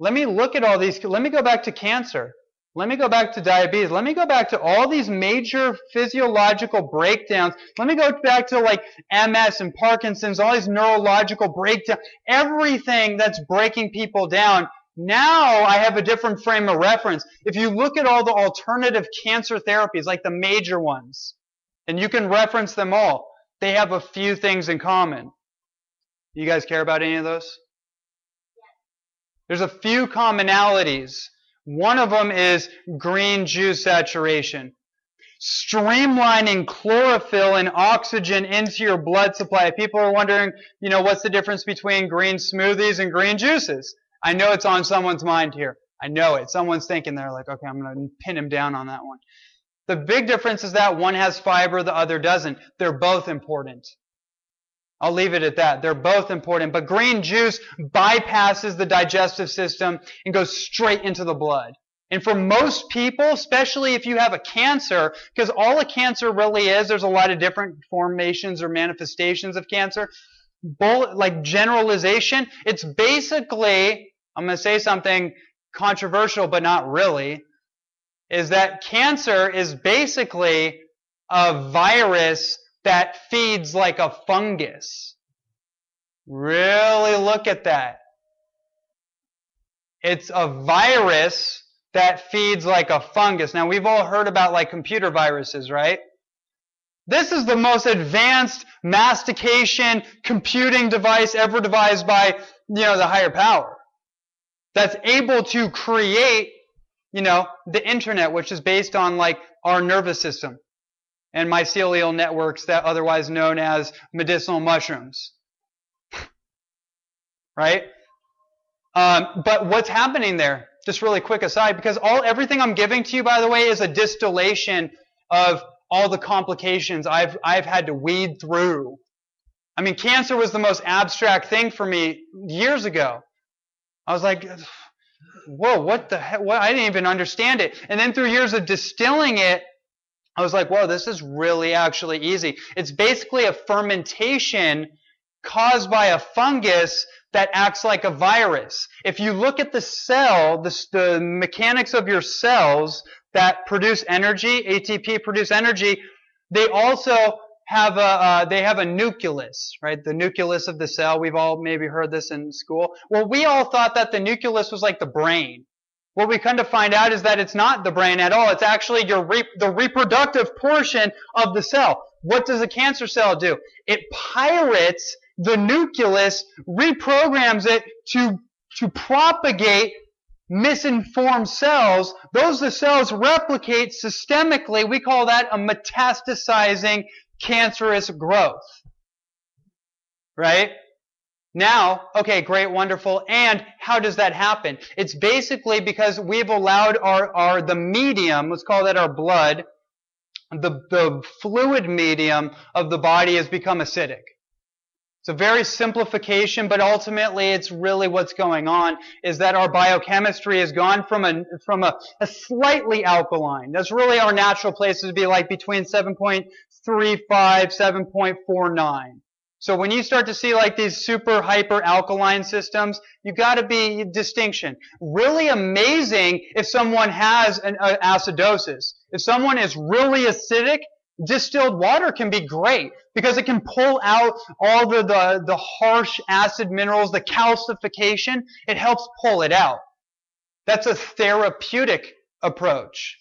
let me look at all these. Let me go back to cancer. Let me go back to diabetes. Let me go back to all these major physiological breakdowns. Let me go back to like MS and Parkinson's, all these neurological breakdowns, everything that's breaking people down. Now I have a different frame of reference. If you look at all the alternative cancer therapies, like the major ones, and you can reference them all, they have a few things in common. You guys care about any of those? There's a few commonalities. One of them is green juice saturation. Streamlining chlorophyll and oxygen into your blood supply. People are wondering, you know, what's the difference between green smoothies and green juices? I know it's on someone's mind here. I know it. Someone's thinking they're like, okay, I'm going to pin him down on that one. The big difference is that one has fiber, the other doesn't. They're both important. I'll leave it at that. They're both important. But green juice bypasses the digestive system and goes straight into the blood. And for most people, especially if you have a cancer, because all a cancer really is, there's a lot of different formations or manifestations of cancer. like generalization, it's basically, I'm going to say something controversial, but not really, is that cancer is basically a virus that feeds like a fungus. Really look at that. It's a virus that feeds like a fungus. Now we've all heard about like computer viruses, right? This is the most advanced mastication computing device ever devised by, you know, the higher power. That's able to create, you know, the internet, which is based on like our nervous system and mycelial networks that otherwise known as medicinal mushrooms. <laughs> right? Um, but what's happening there? Just really quick aside, because all everything I'm giving to you, by the way, is a distillation of all the complications I've I've had to weed through. I mean, cancer was the most abstract thing for me years ago. I was like, whoa, what the heck? What? I didn't even understand it. And then through years of distilling it, I was like, whoa, this is really actually easy. It's basically a fermentation caused by a fungus that acts like a virus. If you look at the cell, the, the mechanics of your cells that produce energy, ATP produce energy, they also have a uh, they have a nucleus, right? The nucleus of the cell. We've all maybe heard this in school. Well, we all thought that the nucleus was like the brain. What we come to find out is that it's not the brain at all. It's actually your re- the reproductive portion of the cell. What does a cancer cell do? It pirates the nucleus, reprograms it to, to propagate misinformed cells. Those the cells replicate systemically. We call that a metastasizing cancerous growth. Right? Now, okay, great, wonderful. And how does that happen? It's basically because we've allowed our, our the medium, let's call that our blood, the, the fluid medium of the body has become acidic. It's a very simplification, but ultimately it's really what's going on is that our biochemistry has gone from a, from a, a slightly alkaline. That's really our natural place to be like between 7.35, 7.49. So when you start to see like these super hyper alkaline systems, you got to be distinction. Really amazing if someone has an uh, acidosis. If someone is really acidic, distilled water can be great because it can pull out all the, the, the harsh acid minerals, the calcification. It helps pull it out. That's a therapeutic approach.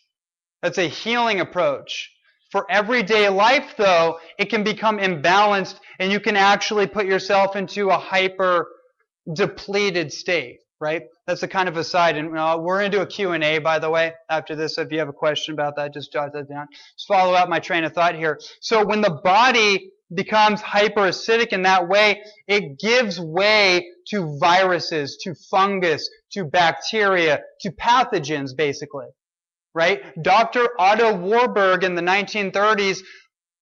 That's a healing approach. For everyday life, though, it can become imbalanced and you can actually put yourself into a hyper depleted state, right? That's a kind of aside. And uh, we're going to do a Q&A, by the way, after this. If you have a question about that, just jot that down. Just follow out my train of thought here. So when the body becomes hyperacidic in that way, it gives way to viruses, to fungus, to bacteria, to pathogens, basically right? Dr. Otto Warburg in the 1930s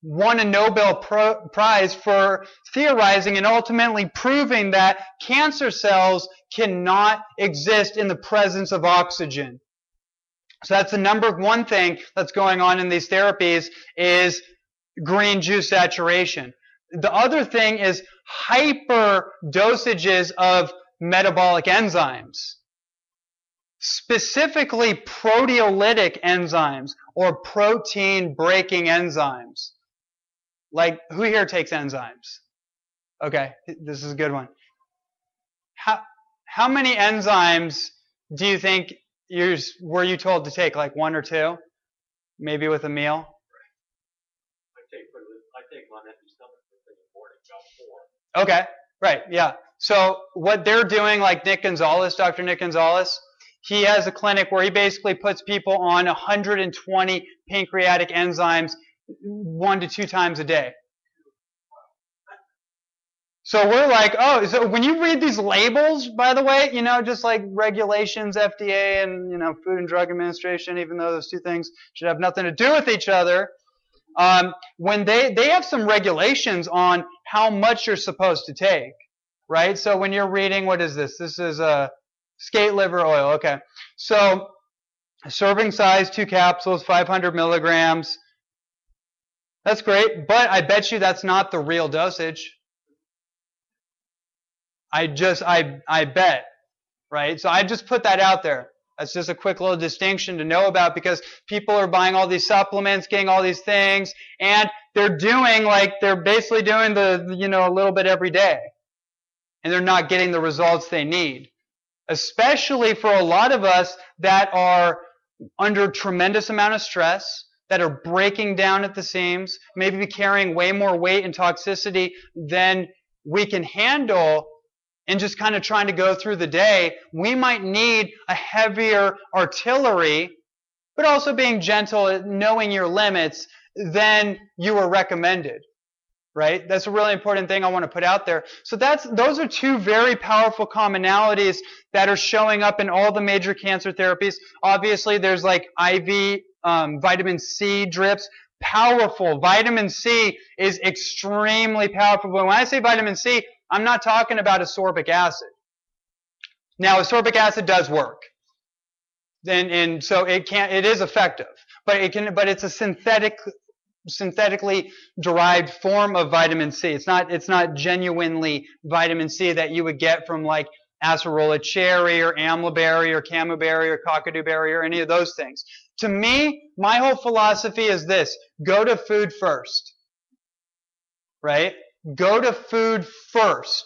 won a Nobel Prize for theorizing and ultimately proving that cancer cells cannot exist in the presence of oxygen. So that's the number one thing that's going on in these therapies is green juice saturation. The other thing is hyper dosages of metabolic enzymes. Specifically proteolytic enzymes or protein breaking enzymes. Like, who here takes enzymes? Okay, this is a good one. How, how many enzymes do you think you were you told to take? Like one or two? Maybe with a meal? I take, I take one empty stomach in the morning, about four. Okay, right, yeah. So what they're doing, like Nick Gonzalez, Dr. Nick Gonzalez, he has a clinic where he basically puts people on 120 pancreatic enzymes one to two times a day. So we're like, oh, so when you read these labels, by the way, you know, just like regulations, FDA and, you know, Food and Drug Administration, even though those two things should have nothing to do with each other, um, when they, they have some regulations on how much you're supposed to take, right? So when you're reading, what is this? This is a skate liver oil, okay. So serving size, two capsules, 500 milligrams. That's great, but I bet you that's not the real dosage. I just, I, I bet, right? So I just put that out there. That's just a quick little distinction to know about because people are buying all these supplements, getting all these things, and they're doing like, they're basically doing the, you know, a little bit every day. And they're not getting the results they need. Especially for a lot of us that are under tremendous amount of stress, that are breaking down at the seams, maybe carrying way more weight and toxicity than we can handle and just kind of trying to go through the day, we might need a heavier artillery, but also being gentle knowing your limits than you were recommended. Right? That's a really important thing I want to put out there. So that's, those are two very powerful commonalities that are showing up in all the major cancer therapies. Obviously, there's like IV um, vitamin C drips. Powerful. Vitamin C is extremely powerful. When I say vitamin C, I'm not talking about ascorbic acid. Now, ascorbic acid does work. And, and so it can it is effective. But it can but it's a synthetic synthetically derived form of vitamin C. It's not it's not genuinely vitamin C that you would get from like acerola cherry or amla berry or camelberry or kakadu berry or any of those things. To me, my whole philosophy is this: go to food first. Right? Go to food first.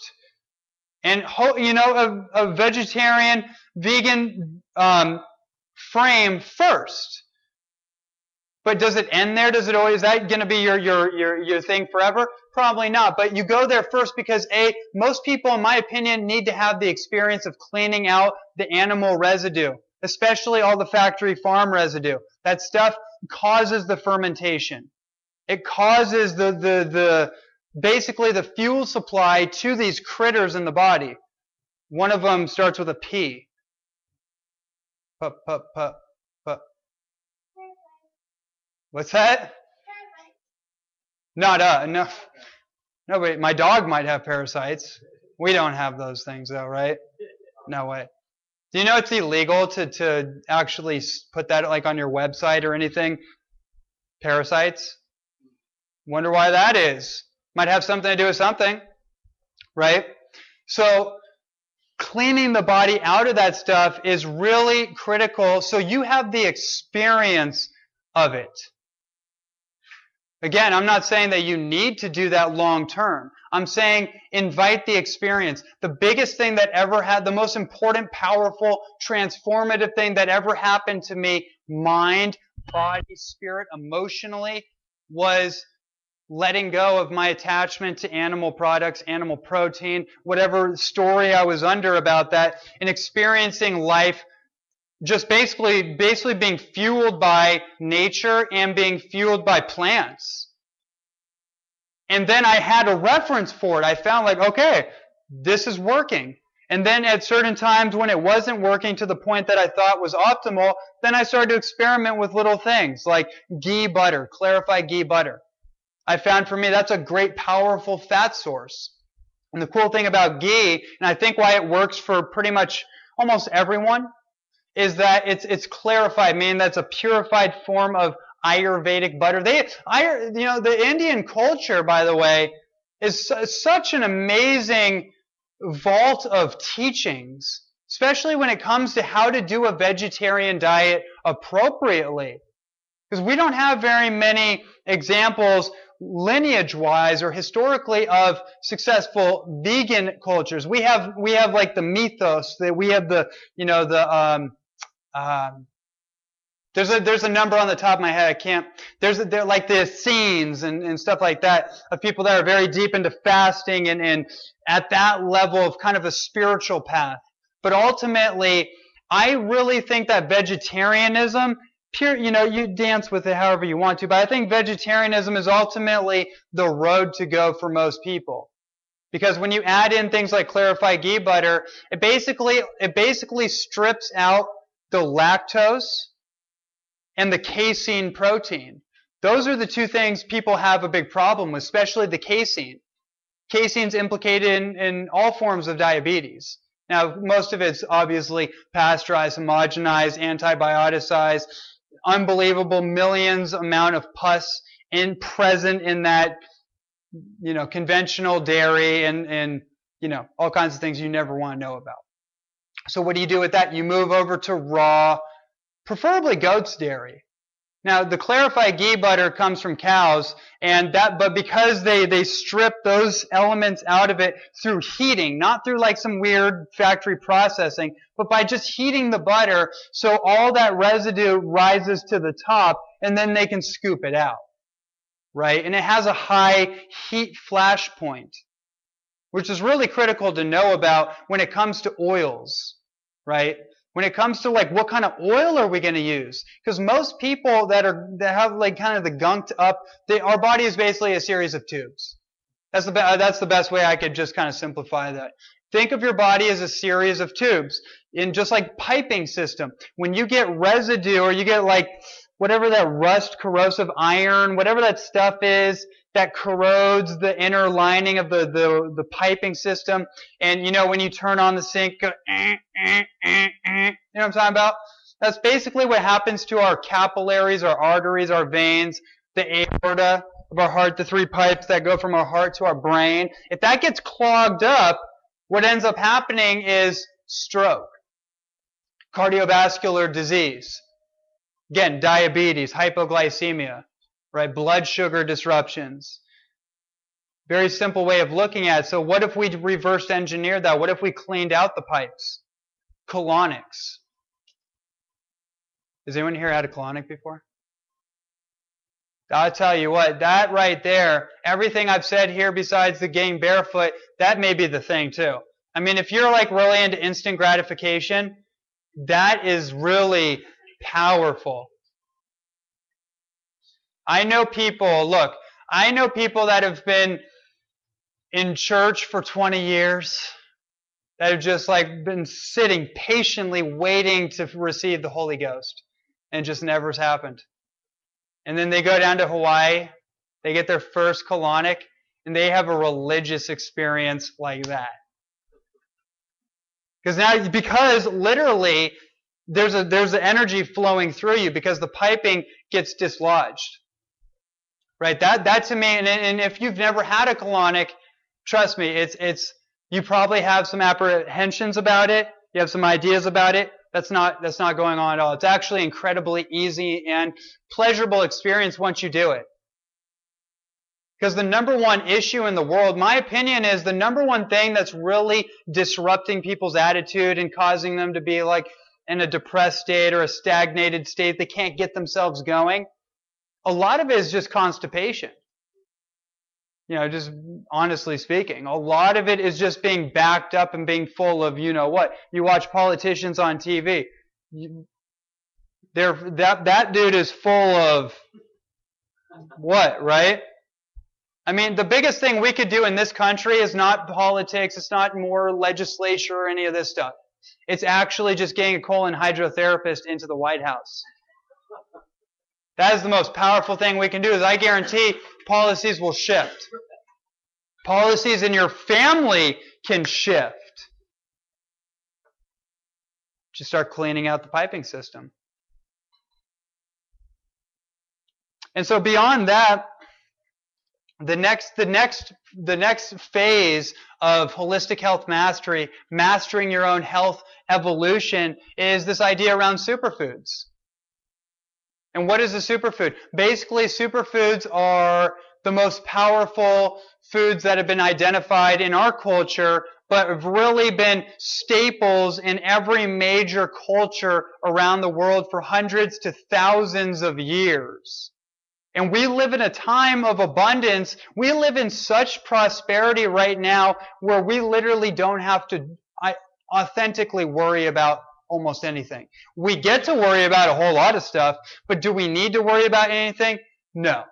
And, you know, a, a vegetarian, vegan um, frame first. But does it end there? Does it always, is that going to be your, your, your, your thing forever? Probably not. But you go there first because A, most people, in my opinion, need to have the experience of cleaning out the animal residue, especially all the factory farm residue. That stuff causes the fermentation. It causes the, the, the, basically the fuel supply to these critters in the body. One of them starts with a P. Pup, pup, pup. What's that? Not uh, no. No, wait, my dog might have parasites. We don't have those things though, right? No way. Do you know it's illegal to, to actually put that like on your website or anything? Parasites? Wonder why that is. Might have something to do with something, right? So, cleaning the body out of that stuff is really critical so you have the experience of it. Again, I'm not saying that you need to do that long term. I'm saying invite the experience. The biggest thing that ever had, the most important, powerful, transformative thing that ever happened to me, mind, body, spirit, emotionally, was letting go of my attachment to animal products, animal protein, whatever story I was under about that, and experiencing life just basically basically being fueled by nature and being fueled by plants. And then I had a reference for it. I found like, okay, this is working. And then at certain times when it wasn't working to the point that I thought was optimal, then I started to experiment with little things like ghee butter, clarified ghee butter. I found for me that's a great, powerful fat source. And the cool thing about ghee, and I think why it works for pretty much almost everyone, is that it's it's clarified, meaning that's a purified form of Ayurvedic butter. They, you know, the Indian culture, by the way, is such an amazing vault of teachings, especially when it comes to how to do a vegetarian diet appropriately. Because we don't have very many examples lineage wise or historically of successful vegan cultures. We have we have like the mythos that we have the you know the um, um, there's a there's a number on the top of my head I can't there's a, there like the Essenes and, and stuff like that of people that are very deep into fasting and, and at that level of kind of a spiritual path. But ultimately, I really think that vegetarianism pure, you know, you dance with it however you want to, but I think vegetarianism is ultimately the road to go for most people. Because when you add in things like clarified ghee butter, it basically, it basically strips out the lactose and the casein protein. Those are the two things people have a big problem with, especially the casein. Casein's implicated in, in all forms of diabetes. Now, most of it's obviously pasteurized, homogenized, antibioticized, unbelievable millions amount of pus in present in that you know conventional dairy and and you know all kinds of things you never want to know about. So what do you do with that? You move over to raw, preferably goat's dairy. Now, the clarified ghee butter comes from cows, and that, but because they, they strip those elements out of it through heating, not through like some weird factory processing, but by just heating the butter, so all that residue rises to the top, and then they can scoop it out. Right? And it has a high heat flash point, which is really critical to know about when it comes to oils. Right? when it comes to like what kind of oil are we going to use because most people that are that have like kind of the gunked up they, our body is basically a series of tubes that's the uh, that's the best way i could just kind of simplify that think of your body as a series of tubes in just like piping system when you get residue or you get like whatever that rust corrosive iron whatever that stuff is that corrodes the inner lining of the, the, the piping system. And you know, when you turn on the sink, go, eh, eh, eh, you know what I'm talking about? That's basically what happens to our capillaries, our arteries, our veins, the aorta of our heart, the three pipes that go from our heart to our brain. If that gets clogged up, what ends up happening is stroke, cardiovascular disease, again, diabetes, hypoglycemia, right? Blood sugar disruptions. Very simple way of looking at it. So what if we reverse engineered that? What if we cleaned out the pipes? Colonics. Has anyone here had a colonic before? I'll tell you what, that right there, everything I've said here besides the game barefoot, that may be the thing too. I mean, if you're like really into instant gratification, that is really powerful. I know people, look, I know people that have been in church for 20 years that have just like been sitting patiently waiting to receive the Holy Ghost and just never's happened. And then they go down to Hawaii, they get their first colonic, and they have a religious experience like that. Because now, because literally, there's a there's an energy flowing through you because the piping gets dislodged. Right? That that to me, and, and if you've never had a colonic, trust me, it's it's you probably have some apprehensions about it. You have some ideas about it. That's not that's not going on at all. It's actually incredibly easy and pleasurable experience once you do it. Because the number one issue in the world, my opinion is the number one thing that's really disrupting people's attitude and causing them to be like in a depressed state or a stagnated state, they can't get themselves going a lot of it is just constipation. You know, just honestly speaking, a lot of it is just being backed up and being full of, you know what. You watch politicians on TV. You, they're, that, that dude is full of what, right? I mean, the biggest thing we could do in this country is not politics, it's not more legislature or any of this stuff. It's actually just getting a colon hydrotherapist into the White House. That is the most powerful thing we can do is I guarantee policies will shift. Policies in your family can shift. Just start cleaning out the piping system. And so beyond that, the next the next the next phase of holistic health mastery mastering your own health evolution is this idea around superfoods and what is a superfood basically superfoods are the most powerful foods that have been identified in our culture but have really been staples in every major culture around the world for hundreds to thousands of years and we live in a time of abundance. We live in such prosperity right now where we literally don't have to authentically worry about almost anything. We get to worry about a whole lot of stuff, but do we need to worry about anything? No.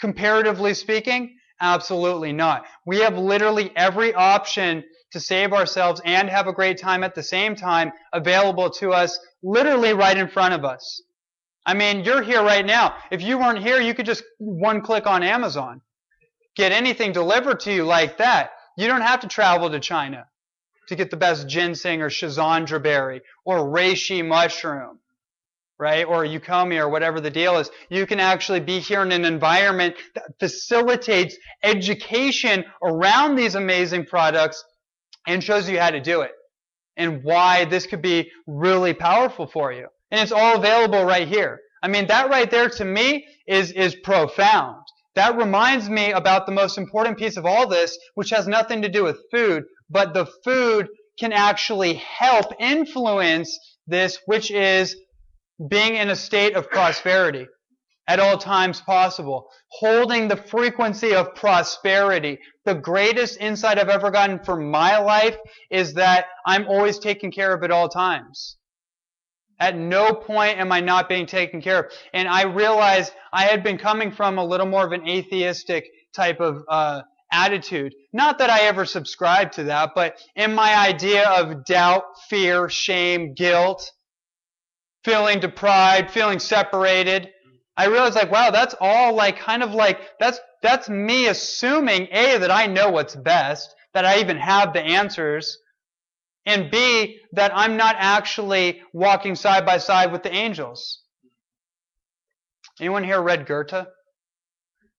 Comparatively speaking, absolutely not. We have literally every option to save ourselves and have a great time at the same time available to us literally right in front of us. I mean, you're here right now. If you weren't here, you could just one click on Amazon. Get anything delivered to you like that. You don't have to travel to China to get the best ginseng or schizandra berry or reishi mushroom, right? Or eucommia or whatever the deal is. You can actually be here in an environment that facilitates education around these amazing products and shows you how to do it and why this could be really powerful for you. And it's all available right here. I mean, that right there to me is, is profound. That reminds me about the most important piece of all this, which has nothing to do with food, but the food can actually help influence this, which is being in a state of prosperity at all times possible. Holding the frequency of prosperity. The greatest insight I've ever gotten for my life is that I'm always taken care of at all times. At no point am I not being taken care of. And I realized I had been coming from a little more of an atheistic type of uh, attitude. Not that I ever subscribed to that, but in my idea of doubt, fear, shame, guilt, feeling deprived, feeling separated, I realized like, wow, that's all like kind of like that's that's me assuming A that I know what's best, that I even have the answers, and B, that I'm not actually walking side by side with the angels. Anyone here read Goethe?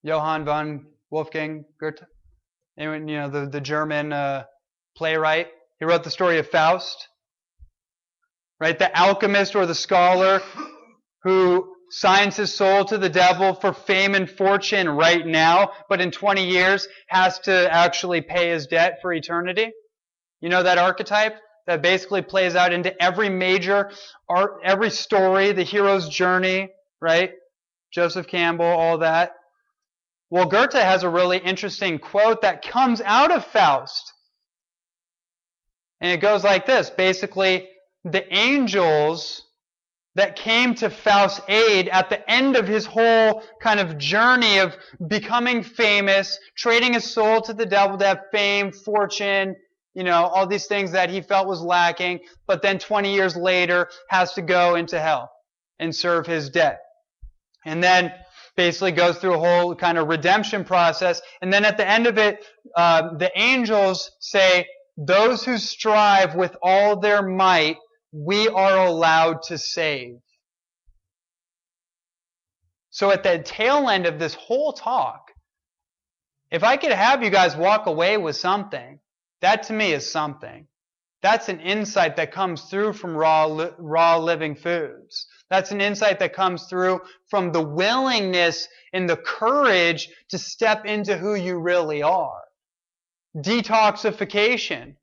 Johann von Wolfgang Goethe? You know, the, the German uh, playwright? He wrote the story of Faust. Right? The alchemist or the scholar who signs his soul to the devil for fame and fortune right now, but in 20 years has to actually pay his debt for eternity. You know that archetype that basically plays out into every major art, every story, the hero's journey, right? Joseph Campbell, all that. Well, Goethe has a really interesting quote that comes out of Faust. And it goes like this. Basically, the angels that came to Faust's aid at the end of his whole kind of journey of becoming famous, trading his soul to the devil to have fame, fortune, you know, all these things that he felt was lacking, but then 20 years later has to go into hell and serve his debt. And then basically goes through a whole kind of redemption process. And then at the end of it, uh, the angels say, those who strive with all their might, we are allowed to save. So at the tail end of this whole talk, if I could have you guys walk away with something, that to me is something. That's an insight that comes through from raw, raw living foods. That's an insight that comes through from the willingness and the courage to step into who you really are. Detoxification.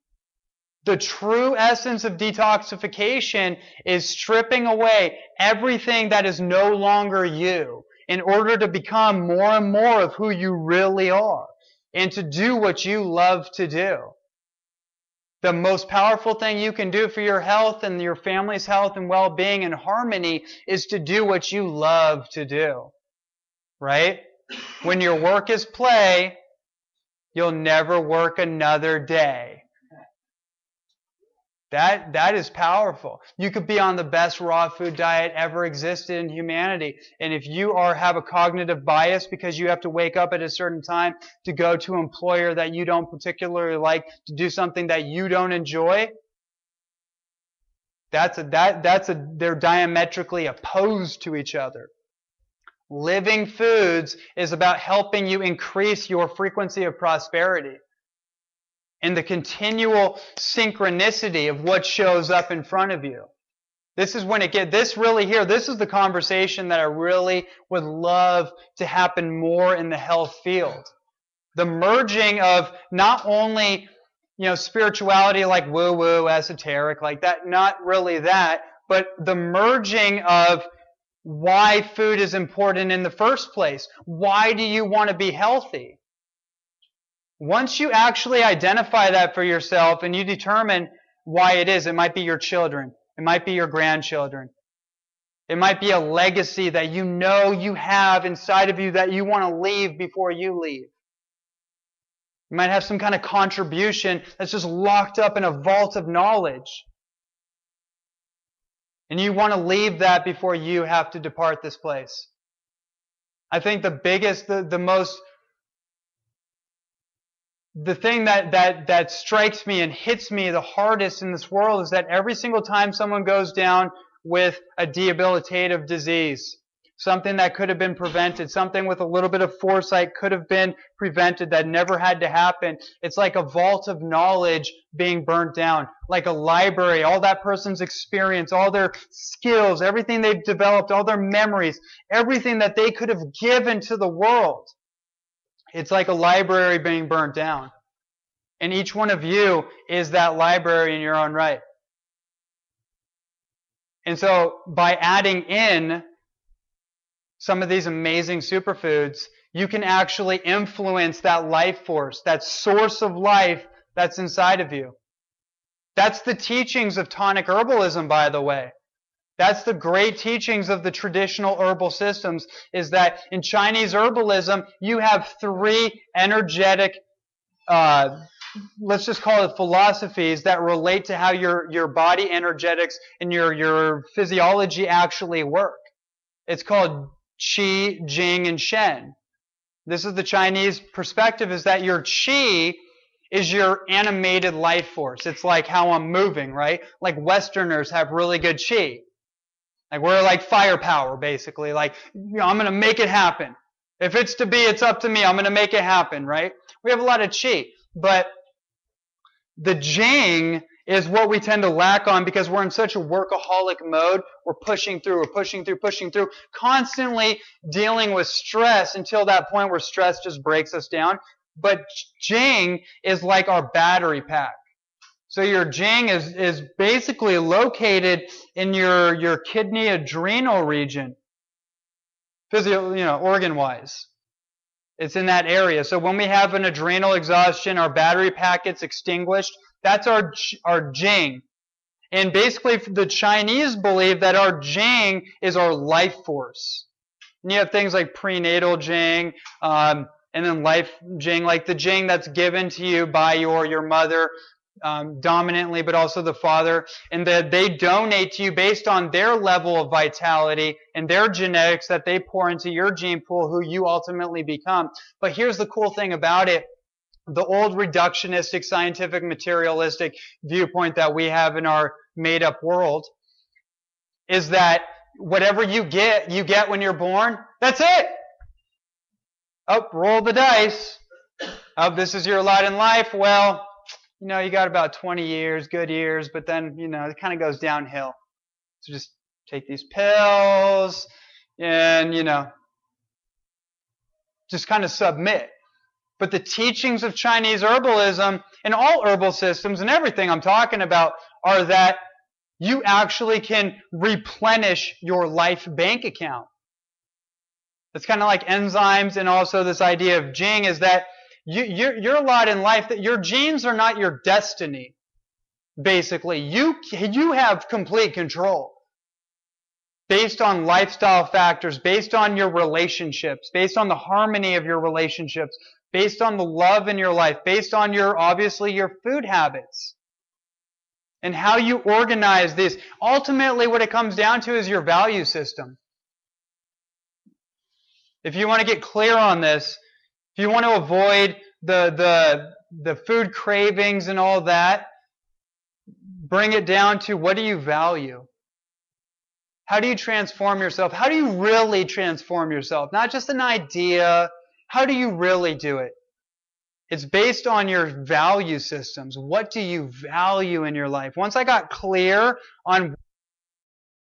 The true essence of detoxification is stripping away everything that is no longer you in order to become more and more of who you really are and to do what you love to do. The most powerful thing you can do for your health and your family's health and well-being and harmony is to do what you love to do. Right? When your work is play, you'll never work another day. That, that is powerful. You could be on the best raw food diet ever existed in humanity. And if you are, have a cognitive bias because you have to wake up at a certain time to go to an employer that you don't particularly like, to do something that you don't enjoy, that's a, that, that's a, they're diametrically opposed to each other. Living foods is about helping you increase your frequency of prosperity and the continual synchronicity of what shows up in front of you. This is when it get this really here. This is the conversation that I really would love to happen more in the health field. The merging of not only you know spirituality like woo woo esoteric like that, not really that, but the merging of why food is important in the first place. Why do you want to be healthy? Once you actually identify that for yourself and you determine why it is, it might be your children, it might be your grandchildren. It might be a legacy that you know you have inside of you that you want to leave before you leave. You might have some kind of contribution that's just locked up in a vault of knowledge. And you want to leave that before you have to depart this place. I think the biggest, the, the most, the thing that, that, that strikes me and hits me the hardest in this world is that every single time someone goes down with a debilitative disease, something that could have been prevented, something with a little bit of foresight could have been prevented that never had to happen. It's like a vault of knowledge being burnt down, like a library, all that person's experience, all their skills, everything they've developed, all their memories, everything that they could have given to the world. It's like a library being burnt down. And each one of you is that library in your own right. And so by adding in some of these amazing superfoods, you can actually influence that life force, that source of life that's inside of you. That's the teachings of tonic herbalism, by the way. That's the great teachings of the traditional herbal systems is that in Chinese herbalism, you have three energetic, uh, let's just call it philosophies that relate to how your, your body energetics and your, your physiology actually work. It's called Qi, Jing, and Shen. This is the Chinese perspective is that your Qi is your animated life force. It's like how I'm moving, right? Like Westerners have really good Qi. Like we're like firepower, basically. Like, you know, I'm to make it happen. If it's to be, it's up to me. I'm to make it happen, right? We have a lot of Qi. But the Jing is what we tend to lack on because we're in such a workaholic mode. We're pushing through, we're pushing through, pushing through, constantly dealing with stress until that point where stress just breaks us down. But Jing is like our battery pack. So your Jing is, is basically located in your, your kidney adrenal region, physio, you know, organ wise. It's in that area. So when we have an adrenal exhaustion, our battery packet's extinguished, that's our, our Jing. And basically, the Chinese believe that our Jing is our life force. And you have things like prenatal Jing, um, and then life Jing, like the Jing that's given to you by your, your mother um, dominantly, but also the father, and that they donate to you based on their level of vitality and their genetics that they pour into your gene pool, who you ultimately become. But here's the cool thing about it the old reductionistic, scientific, materialistic viewpoint that we have in our made up world is that whatever you get, you get when you're born. That's it. Oh, roll the dice. Oh, this is your lot in life. Well, you know, you got about 20 years, good years, but then, you know, it kind of goes downhill. So just take these pills and, you know, just kind of submit. But the teachings of Chinese herbalism and all herbal systems and everything I'm talking about are that you actually can replenish your life bank account. It's kind of like enzymes and also this idea of Jing is that you, you're, you're lot in life that your genes are not your destiny. Basically, you, you have complete control based on lifestyle factors, based on your relationships, based on the harmony of your relationships, based on the love in your life, based on your, obviously, your food habits and how you organize this. Ultimately, what it comes down to is your value system. If you want to get clear on this, if you want to avoid the, the, the food cravings and all that, bring it down to what do you value? How do you transform yourself? How do you really transform yourself? Not just an idea. How do you really do it? It's based on your value systems. What do you value in your life? Once I got clear on